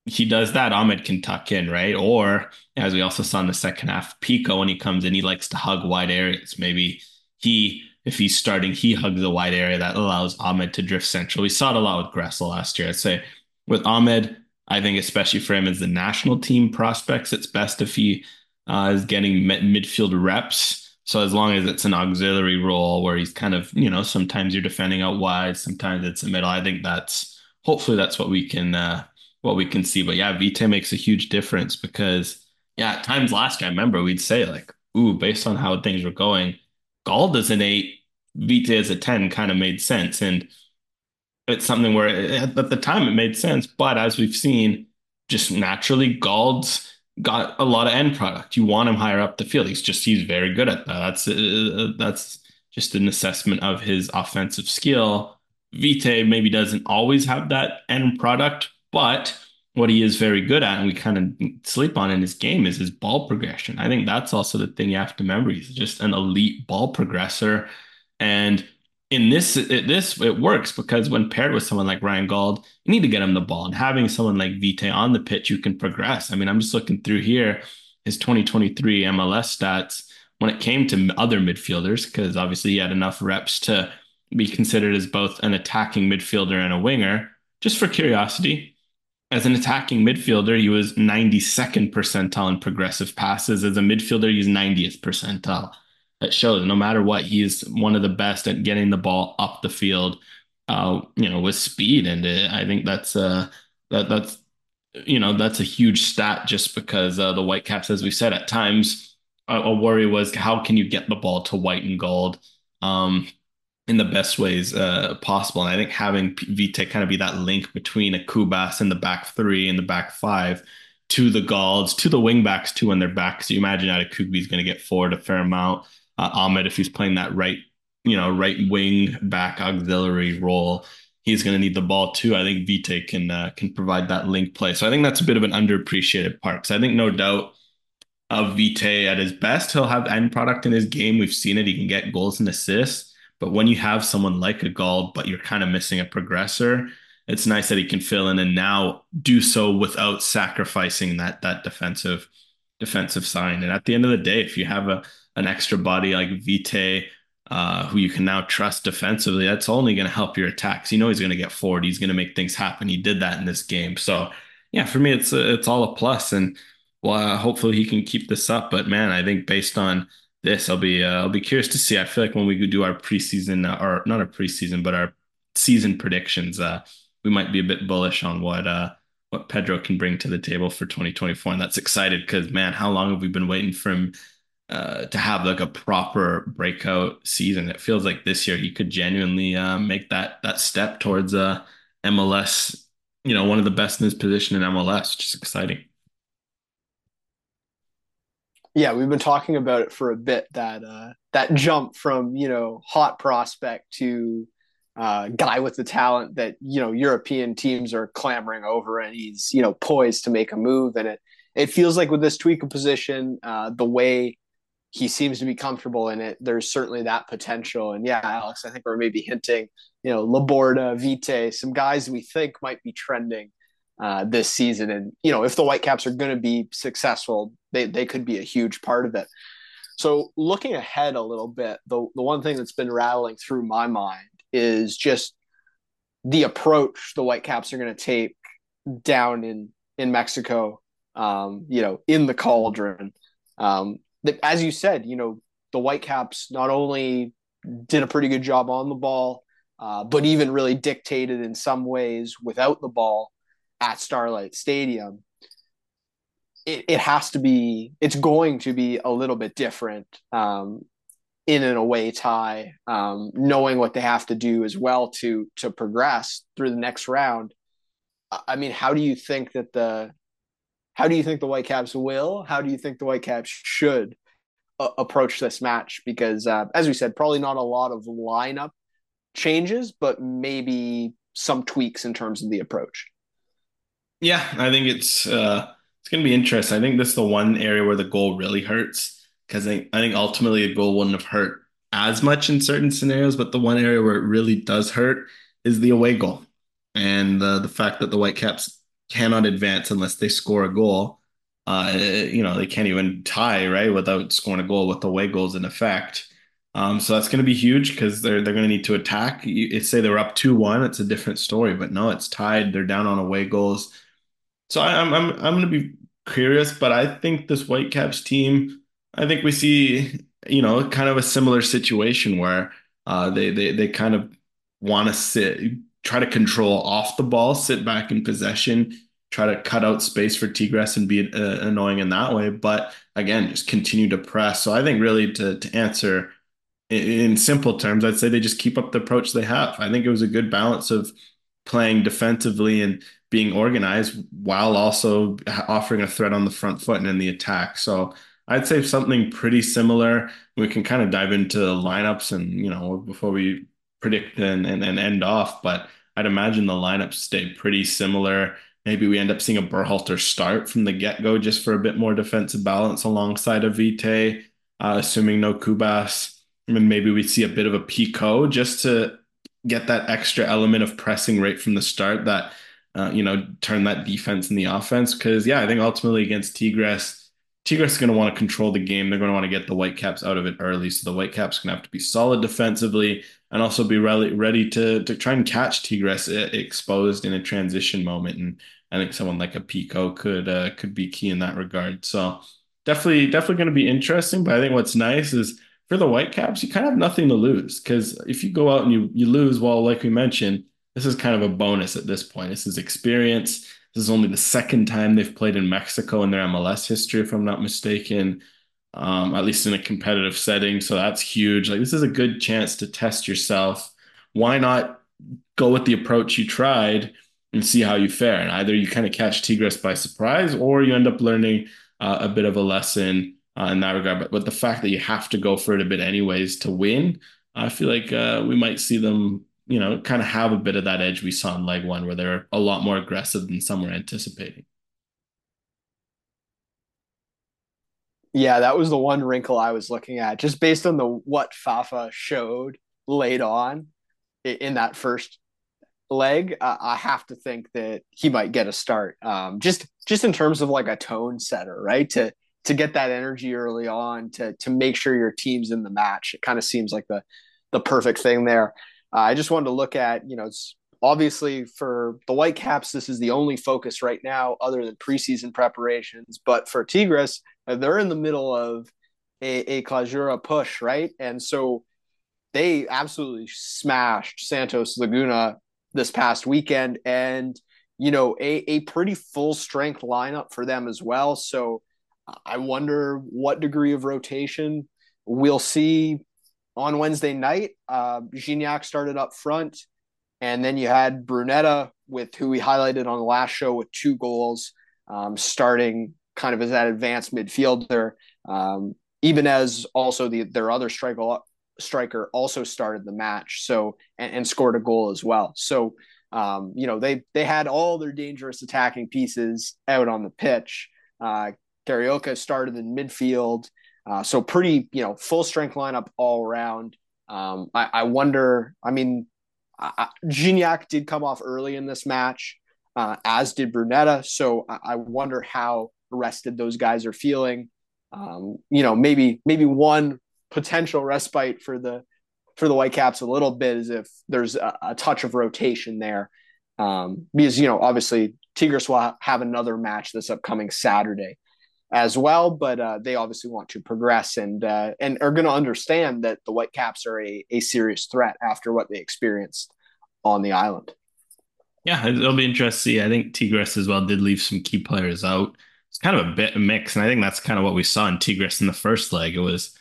He does that. Ahmed can tuck in, right? Or as we also saw in the second half, Picault when he comes in, he likes to hug wide areas. Maybe he, if he's starting, he hugs the wide area that allows Ahmed to drift central. We saw it a lot with Gressel last year. I'd say with Ahmed, I think especially for him as the national team prospects, it's best if he uh, is getting midfield reps. So as long as it's an auxiliary role where he's kind of, you know, sometimes you're defending out wide, sometimes it's a middle. I think that's hopefully that's what we can uh, what we can see. But yeah, Vite makes a huge difference because yeah, at times last year I remember we'd say like, ooh, based on how things were going, Gauld as an eight, Vite as a 10 kind of made sense. And it's something where at the time it made sense, but as we've seen, just naturally Gauld's got a lot of end product. You want him higher up the field. He's just he's very good at that. That's uh, that's just an assessment of his offensive skill. Vite maybe doesn't always have that end product, but what he is very good at, and we kind of sleep on in his game, is his ball progression. I think that's also the thing you have to remember. He's just an elite ball progressor, and in this it, this it works because when paired with someone like Ryan Gauld, you need to get him the ball, and having someone like Vite on the pitch, you can progress. I mean, I'm just looking through here his 2023 MLS stats when it came to other midfielders, because obviously he had enough reps to be considered as both an attacking midfielder and a winger. Just for curiosity, as an attacking midfielder, he was 92nd percentile in progressive passes. As a midfielder, he's 90th percentile that shows no matter what, he's one of the best at getting the ball up the field, uh, you know, with speed. And uh, I think that's uh, that that's you know that's a huge stat just because uh, the Whitecaps, as we said, at times a, a, worry was how can you get the ball to White and Gauld. Um, in the best ways uh, possible. And I think having Vite kind of be that link between a Cubas in the back three and the back five to the Gaulds, to the wingbacks too when they're back. So you imagine that a Kubi is going to get forward a fair amount uh, Ahmed if he's playing that right, you know, right wing back auxiliary role. He's going to need the ball too. I think Vite can uh, can provide that link play. So I think that's a bit of an underappreciated part. Because I think no doubt of Vite at his best, he'll have end product in his game. We've seen it. He can get goals and assists. But when you have someone like a Gauld, but you're kind of missing a progressor, it's nice that he can fill in and now do so without sacrificing that that defensive defensive sign. And at the end of the day, if you have a an extra body like Vite, uh, who you can now trust defensively, that's only going to help your attacks. You know he's going to get forward. He's going to make things happen. He did that in this game. So yeah, for me, it's a, it's all a plus, and well, uh, hopefully he can keep this up. But man, I think based on this, I'll be uh, I'll be curious to see. I feel like when we do our preseason uh, or not our preseason, but our season predictions, uh, we might be a bit bullish on what uh what Pedro can bring to the table for 2024, and that's excited because man, how long have we been waiting for him? uh, to have like a proper breakout season. It feels like this year he could genuinely uh, make that that step towards uh, MLS. You know, one of the best in his position in MLS. Just exciting. Yeah, we've been talking about it for a bit. That uh, that jump from you know hot prospect to uh, guy with the talent that you know European teams are clamoring over, and he's you know poised to make a move. And it it feels like with this tweak of position, uh, the way he seems to be comfortable in it. There's certainly that potential. And yeah, Alex, I think we're maybe hinting, you know, Laborda, Vite, some guys we think might be trending uh, this season. And, you know, if the Whitecaps are going to be successful, they, they could be a huge part of it. So looking ahead a little bit, the, the one thing that's been rattling through my mind is just the approach the Whitecaps are going to take down in, in Mexico, um, you know, in the cauldron. Um, as you said, you know, the Whitecaps not only did a pretty good job on the ball, uh, but even really dictated in some ways without the ball at Starlight Stadium. It, it has to be, it's going to be a little bit different um, in an away tie, um, knowing what they have to do as well to to progress through the next round. I mean, how do you think that the how do you think the Whitecaps will? How do you think the Whitecaps should uh, approach this match? Because, uh, as we said, probably not a lot of lineup changes, but maybe some tweaks in terms of the approach. Yeah, I think it's uh, it's going to be interesting. I think this is the one area where the goal really hurts because I, I think ultimately a goal wouldn't have hurt as much in certain scenarios, but the one area where it really does hurt is the away goal and uh, the fact that the Whitecaps cannot advance unless they score a goal. Uh, you know, they can't even tie, right, without scoring a goal with the away goals in effect. Um, so that's going to be huge because they're they're going to need to attack. You, say they were up two one, it's a different story. But no, it's tied. They're down on away goals. So I, am I'm I'm going to be curious, but I think this Whitecaps team, I think we see, you know, kind of a similar situation where uh, they they they kind of want to sit, try to control off the ball, sit back in possession, try to cut out space for Tigres and be uh, annoying in that way. But again, just continue to press. So I think really to to answer in, in simple terms, I'd say they just keep up the approach they have. I think it was a good balance of playing defensively and being organized while also offering a threat on the front foot and in the attack. So I'd say something pretty similar. We can kind of dive into lineups and, you know, before we predict and, and, and end off, but I'd imagine the lineups stay pretty similar. Maybe we end up seeing a Berhalter start from the get go just for a bit more defensive balance alongside of Vite, uh, assuming no Cubas. And maybe we see a bit of a Picault just to get that extra element of pressing right from the start that uh, you know, turn that defense in the offense. Because yeah, I think ultimately against Tigres, Tigres is going to want to control the game. They're going to want to get the Whitecaps out of it early. So the Whitecaps going to have to be solid defensively and also be ready ready to to try and catch Tigres exposed in a transition moment. And I think someone like a Picault could uh, could be key in that regard. So definitely definitely going to be interesting. But I think what's nice is for the Whitecaps, you kind of have nothing to lose because if you go out and you you lose, well, like we mentioned this is kind of a bonus at this point. This is experience. This is only the second time they've played in Mexico in their MLS history, if I'm not mistaken, um, at least in a competitive setting. So that's huge. Like, this is a good chance to test yourself. Why not go with the approach you tried and see how you fare? And either you kind of catch Tigres by surprise or you end up learning uh, a bit of a lesson uh, in that regard. But, but the fact that you have to go for it a bit anyways to win, I feel like uh, we might see them you know, kind of have a bit of that edge we saw in leg one, where they're a lot more aggressive than some were anticipating. Yeah, that was the one wrinkle I was looking at, just based on the what Fafa showed late on in that first leg. Uh, I have to think that he might get a start. Um, just just in terms of like a tone setter, right? To to get that energy early on, to to make sure your team's in the match. It kind of seems like the the perfect thing there. Uh, I just wanted to look at, you know, it's obviously for the Whitecaps, this is the only focus right now other than preseason preparations. But for Tigres, uh, they're in the middle of a, a Clausura push, right? And so they absolutely smashed Santos Laguna this past weekend and, you know, a, a pretty full strength lineup for them as well. So I wonder what degree of rotation we'll see on Wednesday night, uh, Gignac started up front, and then you had Brunetta with who we highlighted on the last show with two goals, um, starting kind of as that advanced midfielder. Um, even as also the their other striker striker also started the match, so and, and scored a goal as well. So um, you know they they had all their dangerous attacking pieces out on the pitch. Uh, Carioca started in midfield. Uh, so pretty, you know, full strength lineup all around. Um, I, I, wonder. I mean, I, Gignac did come off early in this match, uh, as did Brunetta. So I, I, wonder how rested those guys are feeling. Um, you know, maybe maybe one potential respite for the for the Whitecaps a little bit is if there's a, a touch of rotation there, um, because you know obviously Tigres will have another match this upcoming Saturday as well. But uh, they obviously want to progress and uh, and are going to understand that the Whitecaps are a, a serious threat after what they experienced on the island. Yeah, it'll be interesting. see I think Tigres as well did leave some key players out. It's kind of a bit mix, and I think that's kind of what we saw in Tigres in the first leg. It was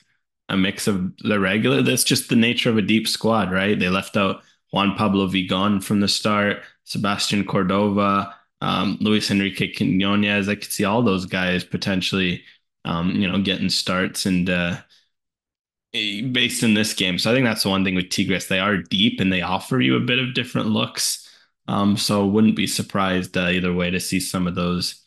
a mix of the regular. That's just the nature of a deep squad, right? They left out Juan Pablo Vigon from the start, Sebastian Cordova, um, Luis Enrique Quinones. I could see all those guys potentially, um, you know, getting starts and uh, based in this game. So I think that's the one thing with Tigres. They are deep and they offer you a bit of different looks. Um, so wouldn't be surprised uh, either way to see some of those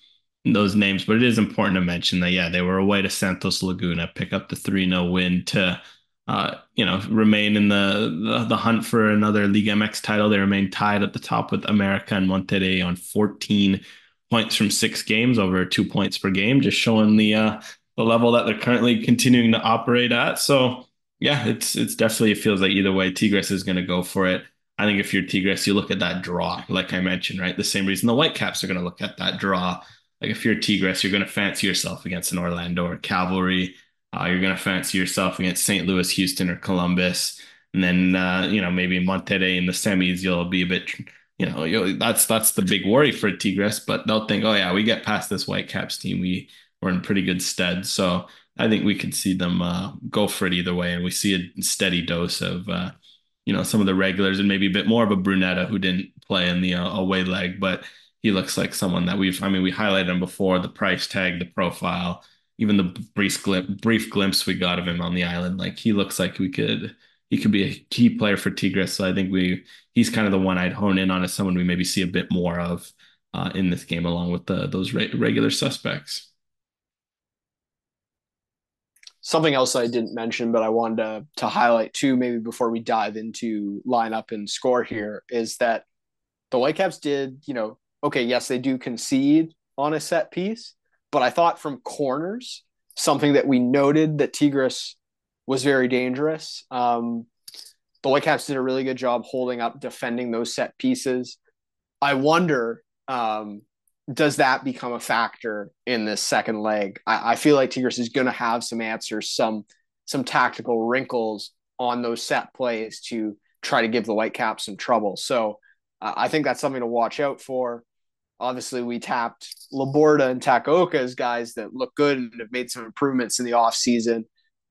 those names. But it is important to mention that yeah, they were away to Santos Laguna, pick up the three 0 win to uh, you know, remain in the, the, the hunt for another Liga MX title. They remain tied at the top with America and Monterrey on 14 points from six games, over two points per game, just showing the uh, the level that they're currently continuing to operate at. So yeah, it's it's definitely it feels like either way, Tigres is going to go for it. I think if you're Tigres, you look at that draw, like I mentioned, right? The same reason the Whitecaps are going to look at that draw like if you're Tigres, you're going to fancy yourself against an Orlando or Cavalry. Uh, you're going to fancy yourself against St. Louis, Houston, or Columbus. And then, uh, you know, maybe Monterrey in the semis, you'll be a bit, you know, that's that's the big worry for Tigres. But they'll think, oh yeah, we get past this Whitecaps team, we we're in pretty good stead. So I think we could see them uh, go for it either way, and we see a steady dose of, uh, you know, some of the regulars and maybe a bit more of a Brunetta who didn't play in the uh, away leg, but he looks like someone that we've. I mean, we highlighted him before. The price tag, the profile, even the brief glimpse, brief glimpse we got of him on the island. Like he looks like we could. He could be a key player for Tigres. So I think we. He's kind of the one I'd hone in on as someone we maybe see a bit more of uh, in this game, along with the those re- regular suspects. Something else I didn't mention, but I wanted to, to highlight too, maybe before we dive into lineup and score here, is that the Whitecaps did, you know, okay, yes, they do concede on a set piece, but I thought from corners, something that we noted that Tigres was very dangerous. Um, the Whitecaps did a really good job holding up, defending those set pieces. I wonder um, does that become a factor in this second leg? I, I feel like Tigres is going to have some answers, some some tactical wrinkles on those set plays to try to give the Whitecaps some trouble. So uh, I think that's something to watch out for. Obviously, we tapped Laborda and Takaoka as guys that look good and have made some improvements in the offseason.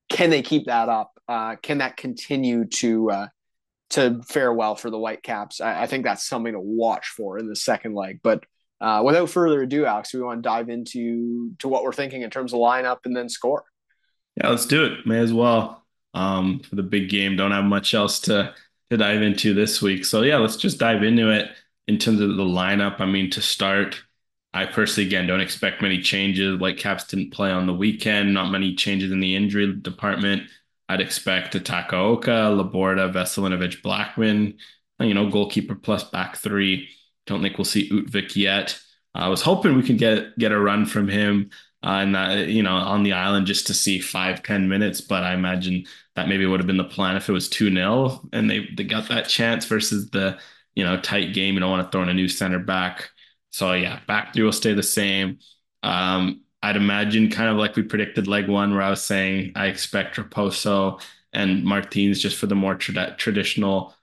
Can they keep that up? Uh, can that continue to uh, to fare well for the Whitecaps? I, I think that's something to watch for in the second leg. But uh, without further ado, Alex, we want to dive into to what we're thinking in terms of lineup and then score. Yeah, let's do it. May as well. Um, for the big game, don't have much else to to dive into this week. So yeah, let's just dive into it in terms of the lineup. I mean, to start, I personally again don't expect many changes. Like Whitecaps didn't play on the weekend. Not many changes in the injury department. I'd expect Takaoka, Laborda, Veselinovic, Blackman. You know, goalkeeper plus back three. Don't think we'll see Utvik yet. I was hoping we could get get a run from him uh, and uh, you know on the island just to see five ten minutes. But I imagine that maybe would have been the plan if it was two 0 and they they got that chance versus the you know tight game. You don't want to throw in a new center back. So yeah, back three will stay the same. Um, I'd imagine kind of like we predicted leg one, where I was saying I expect Raposo and Martins just for the more tra- traditional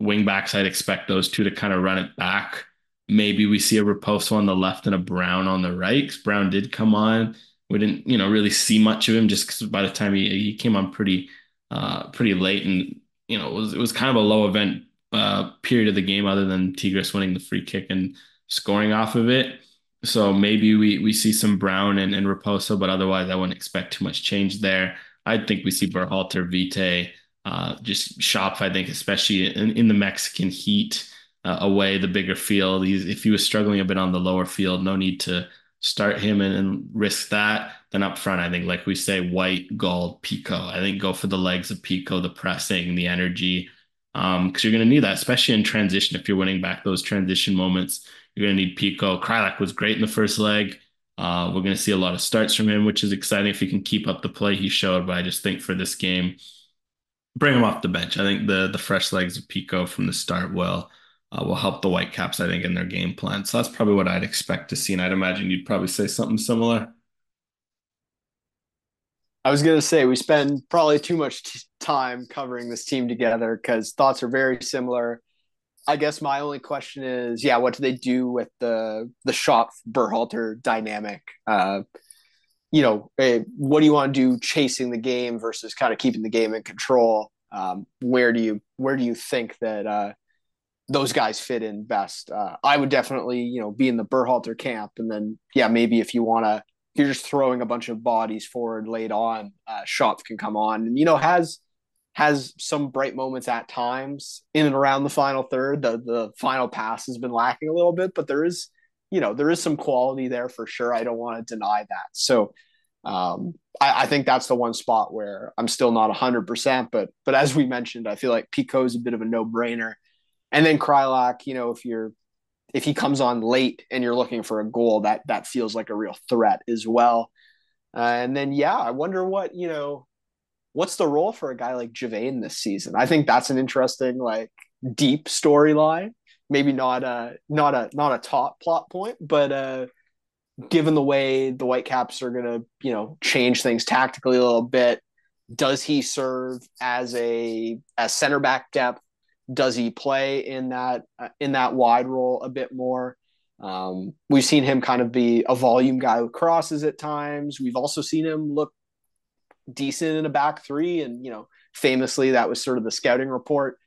wingbacks, I'd expect those two to kind of run it back. Maybe we see a Raposo on the left and a Brown on the right. Brown did come on. We didn't, you know, really see much of him just because by the time he, he came on pretty, uh, pretty late, and you know, it was it was kind of a low event uh, period of the game, other than Tigres winning the free kick and scoring off of it. So maybe we we see some Brown and, and Raposo, but otherwise I wouldn't expect too much change there. I think we see Berhalter, Vite, uh, just Schöpf. I think, especially in, in the Mexican heat, uh, away the bigger field. He's, if he was struggling a bit on the lower field, no need to start him and, and risk that. Then up front, I think, like we say, White, Gauld, Picault. I think go for the legs of Picault, the pressing, the energy, because um, you're going to need that, especially in transition. If you're winning back those transition moments, you're going to need Picault. Kreilach was great in the first leg. Uh, we're going to see a lot of starts from him, which is exciting if he can keep up the play he showed. But I just think for this game, bring him off the bench. I think the the fresh legs of Picault from the start will uh, will help the Whitecaps. I think in their game plan. So that's probably what I'd expect to see, and I'd imagine you'd probably say something similar. I was going to say we spend probably too much time covering this team together because thoughts are very similar. I guess my only question is, yeah, what do they do with the the Schöpf Berhalter dynamic? Uh, you know, eh, what do you want to do chasing the game versus kind of keeping the game in control? Um, where do you where do you think that uh, those guys fit in best? Uh, I would definitely, you know, be in the Berhalter camp, and then yeah, maybe if you want to, you're just throwing a bunch of bodies forward late on. Uh, can come on, and you know has has some bright moments at times in and around the final third. The the final pass has been lacking a little bit, but there is you know there is some quality there for sure. I don't want to deny that. So um, I, I, think that's the one spot where I'm still not hundred percent. But but as we mentioned, I feel like Picault is a bit of a no brainer. And then Kreilach, you know, if you're if he comes on late and you're looking for a goal, that that feels like a real threat as well. Uh, and then yeah, I wonder what you know, what's the role for a guy like Javain this season? I think that's an interesting like deep storyline maybe not a not a not a top plot point, but uh, given the way the Whitecaps are to, you know, change things tactically a little bit, does he serve as a as center back depth? Does he play in that uh, in that wide role a bit more? Um, we've seen him kind of be a volume guy who crosses at times. We've also seen him look decent in a back three, and you know, famously that was sort of the scouting report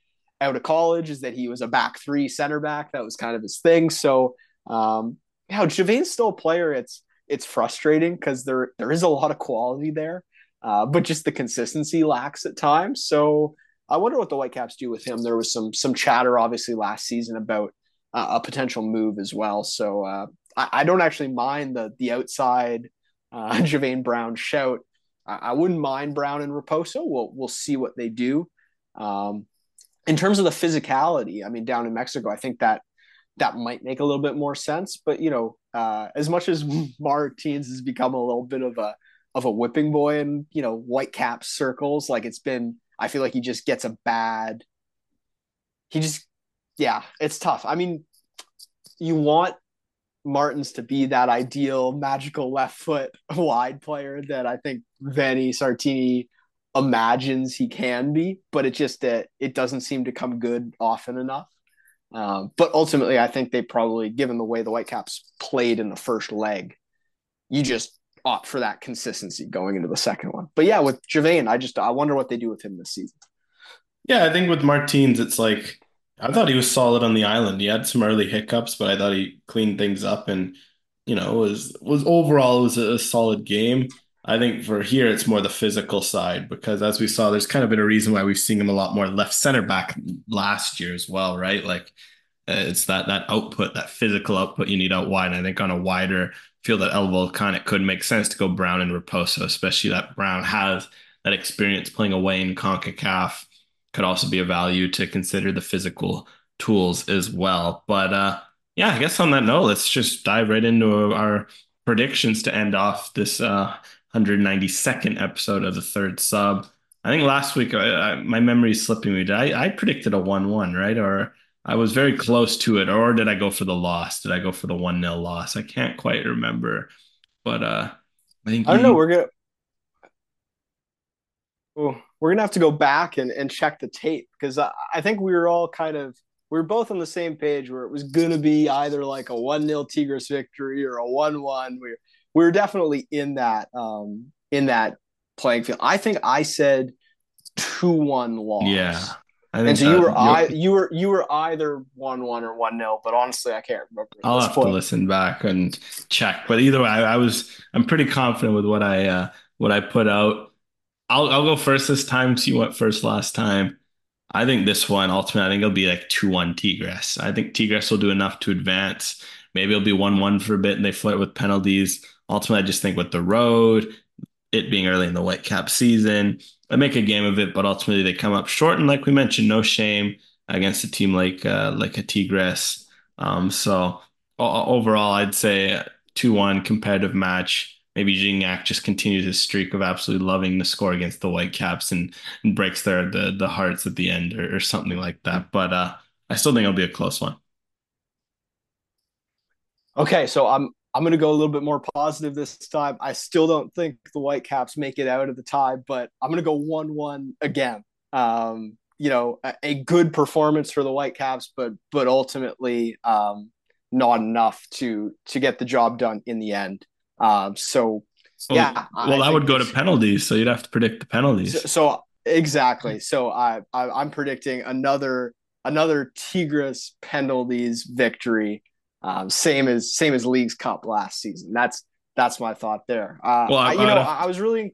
out of college is that he was a back three center back. That was kind of his thing. So, um, yeah, Javain's still a player. It's it's frustrating because there there is a lot of quality there, uh, but just the consistency lacks at times. So I wonder what the Whitecaps do with him. There was some some chatter obviously last season about uh, a potential move as well. So uh, I, I, don't actually mind the the outside uh, [laughs] Javain Brown shout. I, wouldn't mind Brown and Raposo. We'll we'll see what they do. Um, in terms of the physicality, I mean, down in Mexico, I think that that might make a little bit more sense. But you know, uh, as much as [laughs] Martins has become a little bit of a of a whipping boy in you know white cap circles, like it's been, I feel like he just gets a bad. He just, yeah, it's tough. I mean, you want Martins to be that ideal magical left foot [laughs] wide player that I think Vanni Sartini imagines he can be, but it just that it doesn't seem to come good often enough. Um, but ultimately, I think they probably, given the way the Whitecaps played in the first leg, you just opt for that consistency going into the second one. But yeah, with Javain, I just I wonder what they do with him this season. Yeah, I think with Martins, it's like I thought he was solid on the island. He had some early hiccups, but I thought he cleaned things up and you know was was overall it was a, a solid game. I think for here it's more the physical side because as we saw, there's kind of been a reason why we've seen him a lot more left center back last year as well, right? Like uh, it's that that output, that physical output you need out wide. And I think on a wider field at elbow, kind of could make sense to go Brown and Raposo, especially that Brown has that experience playing away in CONCACAF. Could also be a value to consider the physical tools as well. But uh yeah, I guess on that note, let's just dive right into our predictions to end off this uh 192nd episode of the third sub. I think last week, I, I, my memory is slipping me. Did I, I predicted a 1 1, right? Or I was very close to it. Or did I go for the loss? Did I go for the 1 0 loss? I can't quite remember. But uh, I think I don't know. We're going to. We're gonna have to go back and, and check the tape because I, I think we were all kind of we were both on the same page where it was gonna be either like a one 0 Tigres victory or a one one. We we were definitely in that um, in that playing field. I think I said two one loss. Yeah. and so you were I, you were you were either one one or one nil, but honestly, I can't remember. I'll have point. to listen back and check. But either way, I, I, was I'm pretty confident with what I uh, what I put out. I'll I'll go first this time. You went first last time. I think this one ultimately, I think it'll be like two one Tigres. I think Tigres will do enough to advance. Maybe it'll be one one for a bit, and they flirt with penalties ultimately, I just think with the road, it being early in the Whitecap season, I make a game of it, but ultimately they come up short. And like we mentioned, no shame against a team like uh, like a Tigres. Um, so overall, I'd say two one competitive match. Maybe Gignac just continues his streak of absolutely loving the score against the Whitecaps and, and breaks their the the hearts at the end or, or something like that. But uh, I still think it'll be a close one. Okay, so I'm I'm going to go a little bit more positive this time. I still don't think the Whitecaps make it out of the tie, but I'm going to go 1 1 again. Um, you know, a, a, good performance for the Whitecaps, but but ultimately um, not enough to to get the job done in the end. Um, so yeah, well, I that would go to penalties, so you'd have to predict the penalties. So, so exactly. So I, I I'm predicting another another Tigres penalties victory um, same as same as Leagues Cup last season. That's that's my thought there. Uh, well, I, you know, I, I was really.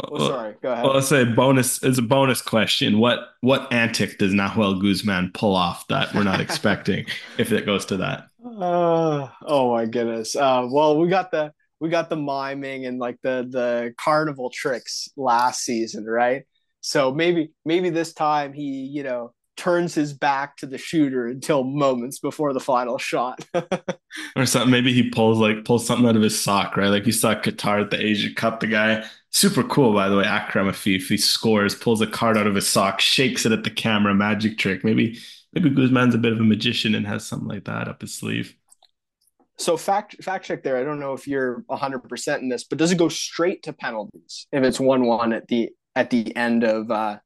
Oh, well, sorry, go ahead. Well, let's say bonus is a bonus question. What what antic does Nahuel Guzman pull off that we're not expecting [laughs] if it goes to that? Uh, oh my goodness. Uh, well, we got the we got the miming and like the the carnival tricks last season, right? So maybe maybe this time he you know turns his back to the shooter until moments before the final shot. [laughs] or something. Maybe he pulls like pulls something out of his sock, right? Like you saw Qatar at the Asia Cup. The guy, super cool by the way, Akram Afif. He scores, pulls a card out of his sock, shakes it at the camera, magic trick. Maybe maybe Guzman's a bit of a magician and has something like that up his sleeve. So fact fact check there. I don't know if you're 100 percent in this, but does it go straight to penalties if it's one one at the at the end of? uh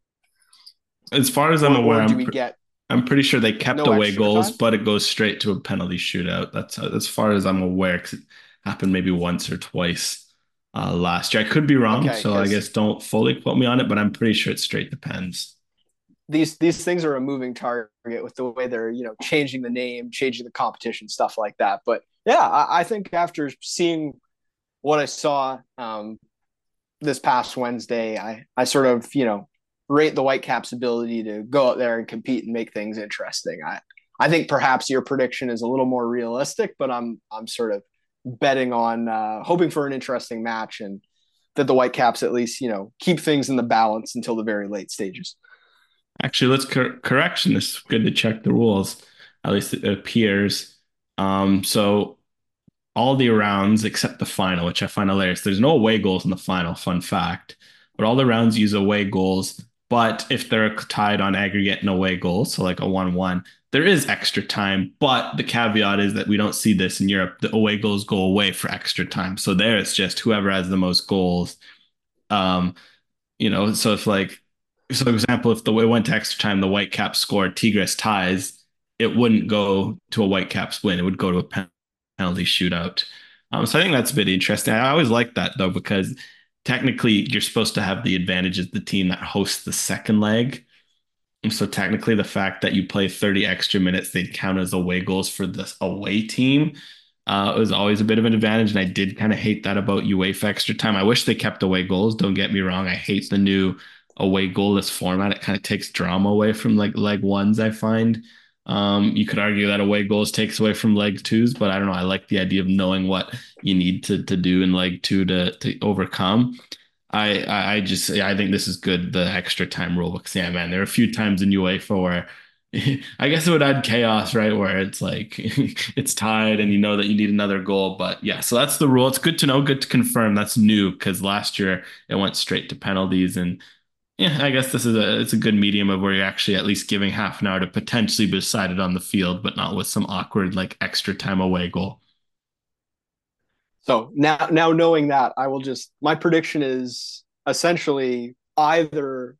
As far as I'm aware, do I'm, we get? I'm pretty sure they kept No away goals, time? but it goes straight to a penalty shootout. That's uh, as far as I'm aware. 'cause it happened maybe once or twice uh, last year. I could be wrong, Okay, so I guess don't fully quote me on it, but I'm pretty sure it's straight to pens. These these things are a moving target with the way they're you know changing the name, changing the competition, stuff like that. But yeah, I, I think after seeing what I saw um, this past Wednesday, I I sort of you know rate the Whitecaps' ability to go out there and compete and make things interesting. I I think perhaps your prediction is a little more realistic, but I'm I'm sort of betting on uh, hoping for an interesting match and that the Whitecaps at least you know keep things in the balance until the very late stages. Actually, let's cor- correction. It's good to check the rules. At least it appears. Um, so all the rounds except the final, which I find hilarious. There's no away goals in the final. Fun fact. But all the rounds use away goals. But if they're tied on aggregate and away goals, so like a one-one, there is extra time. But the caveat is that we don't see this in Europe. The away goals go away for extra time. So there, it's just whoever has the most goals. Um, you know, so if like so, example, if the way went to extra time, the Whitecaps scored, Tigres ties, it wouldn't go to a white Whitecaps win. It would go to a penalty shootout. Um, so I think that's a bit interesting. I always like that though because technically you're supposed to have the advantage as the team that hosts the second leg. And so technically, the fact that you play 30 extra minutes, they'd count as away goals for the away team. Uh, was always a bit of an advantage, and I did kind of hate that about UEFA extra time. I wish they kept away goals. Don't get me wrong. I hate the new away goalless format. It kind of takes drama away from like leg ones. I find um, you could argue that away goals takes away from leg twos, but I don't know. I like the idea of knowing what you need to to do in leg two to to overcome. I I just I think this is good the extra time rule because yeah man there are a few times in UEFA where [laughs] I guess it would add chaos right where it's like [laughs] it's tied and you know that you need another goal but yeah so that's the rule it's good to know good to confirm that's new because last year it went straight to penalties and yeah I guess this is a it's a good medium of where you're actually at least giving half an hour to potentially be decided on the field but not with some awkward like extra time away goal. So now, now knowing that, I will just my prediction is essentially either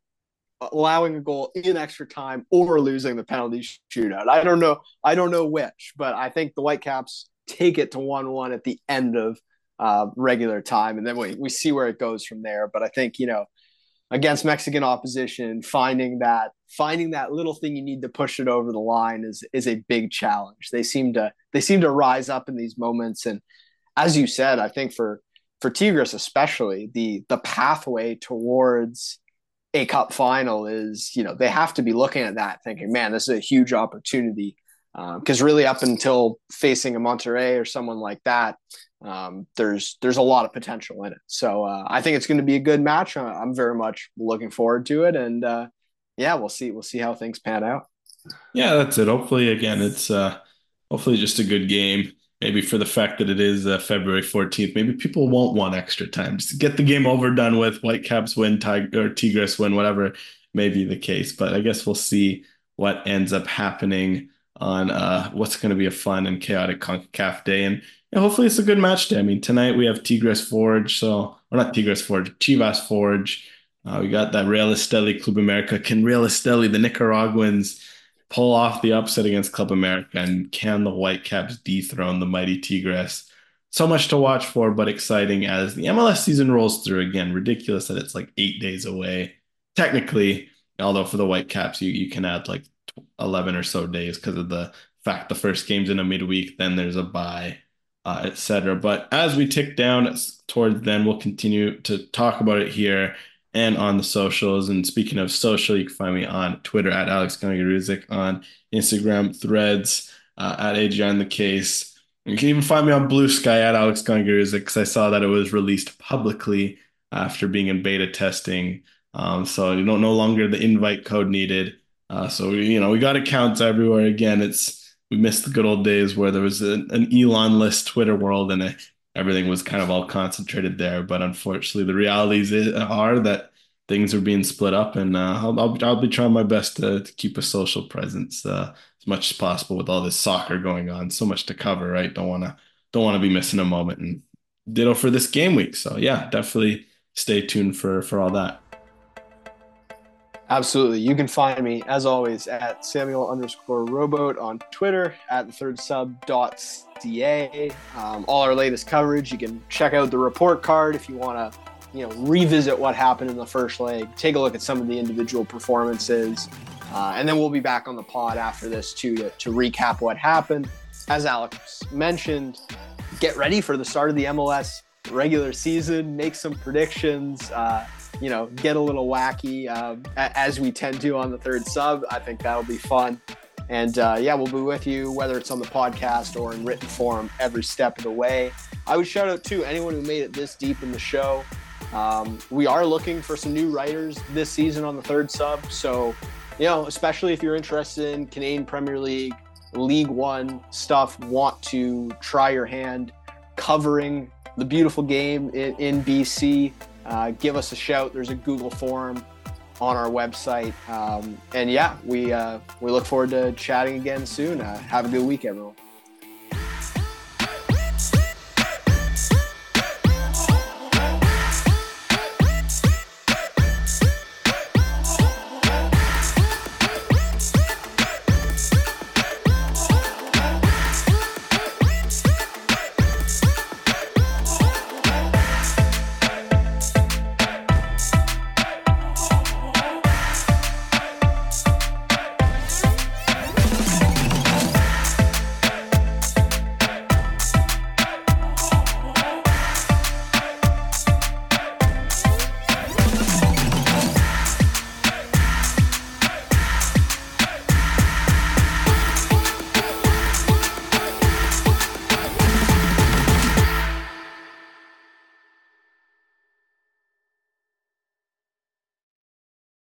allowing a goal in extra time or losing the penalty shootout. I don't know. I don't know which, but I think the Whitecaps take it to one-one at the end of uh, regular time, and then we we see where it goes from there. But I think you know against Mexican opposition, finding that finding that little thing you need to push it over the line is is a big challenge. They seem to they seem to rise up in these moments and as you said, I think for for Tigres especially, the the pathway towards a cup final is, you know, they have to be looking at that thinking, man, this is a huge opportunity. Because um, really, up until facing a Monterrey or someone like that, um, there's there's a lot of potential in it. So uh, I think it's going to be a good match. I'm very much looking forward to it, and uh, yeah, we'll see we'll see how things pan out. Yeah, that's it. Hopefully, again, it's uh, hopefully just a good game maybe for the fact that it is uh, February 14th, maybe people won't want extra time. Just get the game over, done with. Whitecaps win, Tiger or Tigres win, whatever may be the case. But I guess we'll see what ends up happening on uh, what's going to be a fun and chaotic CONCACAF day. And yeah, hopefully it's a good match day. I mean, tonight we have Tigres Forge, so or not Tigres Forge, Chivas Forge. Uh, we got that Real Esteli Club America. Can Real Esteli, the Nicaraguans, pull off the upset against Club America and can the Whitecaps dethrone the mighty Tigres? So much to watch for, but exciting as the MLS season rolls through. Again, ridiculous that it's like eight days away. Technically, although for the Whitecaps, you, you can add like 11 or so days because of the fact the first game's in a midweek, then there's a bye, uh, etc. But as we tick down towards then, we'll continue to talk about it here and on the socials. And speaking of social, you can find me on Twitter at Alex Gangaruzik, on Instagram threads uh, at AJ the case. You can even find me on Blue Sky at Alex Gangaruzik because I saw that it was released publicly after being in beta testing. Um, so you know, no longer the invite code needed. Uh, so we, you know, we got accounts everywhere. Again, it's we missed the good old days where there was a, an Elon list Twitter world and everything was kind of all concentrated there. But unfortunately, the realities are that things are being split up, and uh, I'll, I'll, I'll be trying my best to, to keep a social presence uh, as much as possible with all this soccer going on. So much to cover, right? Don't want to don't want to be missing a moment. And ditto for this game week. So yeah, definitely stay tuned for for all that. Absolutely. You can find me, as always, at Samuel underscore rowboat on Twitter, at the third sub dot ca. Um, all our latest coverage. You can check out the report card if you want to, you know, revisit what happened in the first leg, take a look at some of the individual performances. Uh, and then we'll be back on the pod after this too to, to recap what happened. As Alex mentioned, get ready for the start of the MLS regular season, make some predictions. Uh, you know, get a little wacky um, as we tend to on the third sub. I think that'll be fun. And uh, yeah, we'll be with you, whether it's on the podcast or in written form, every step of the way. I would shout out to anyone who made it this deep in the show. Um, we are looking for some new writers this season on the third sub. So, you know, especially if you're interested in Canadian Premier League, League One stuff, want to try your hand covering the beautiful game in, in BC, uh, give us a shout. There's a Google form on our website. Um, and yeah, we uh, we look forward to chatting again soon. Uh, have a good week, everyone.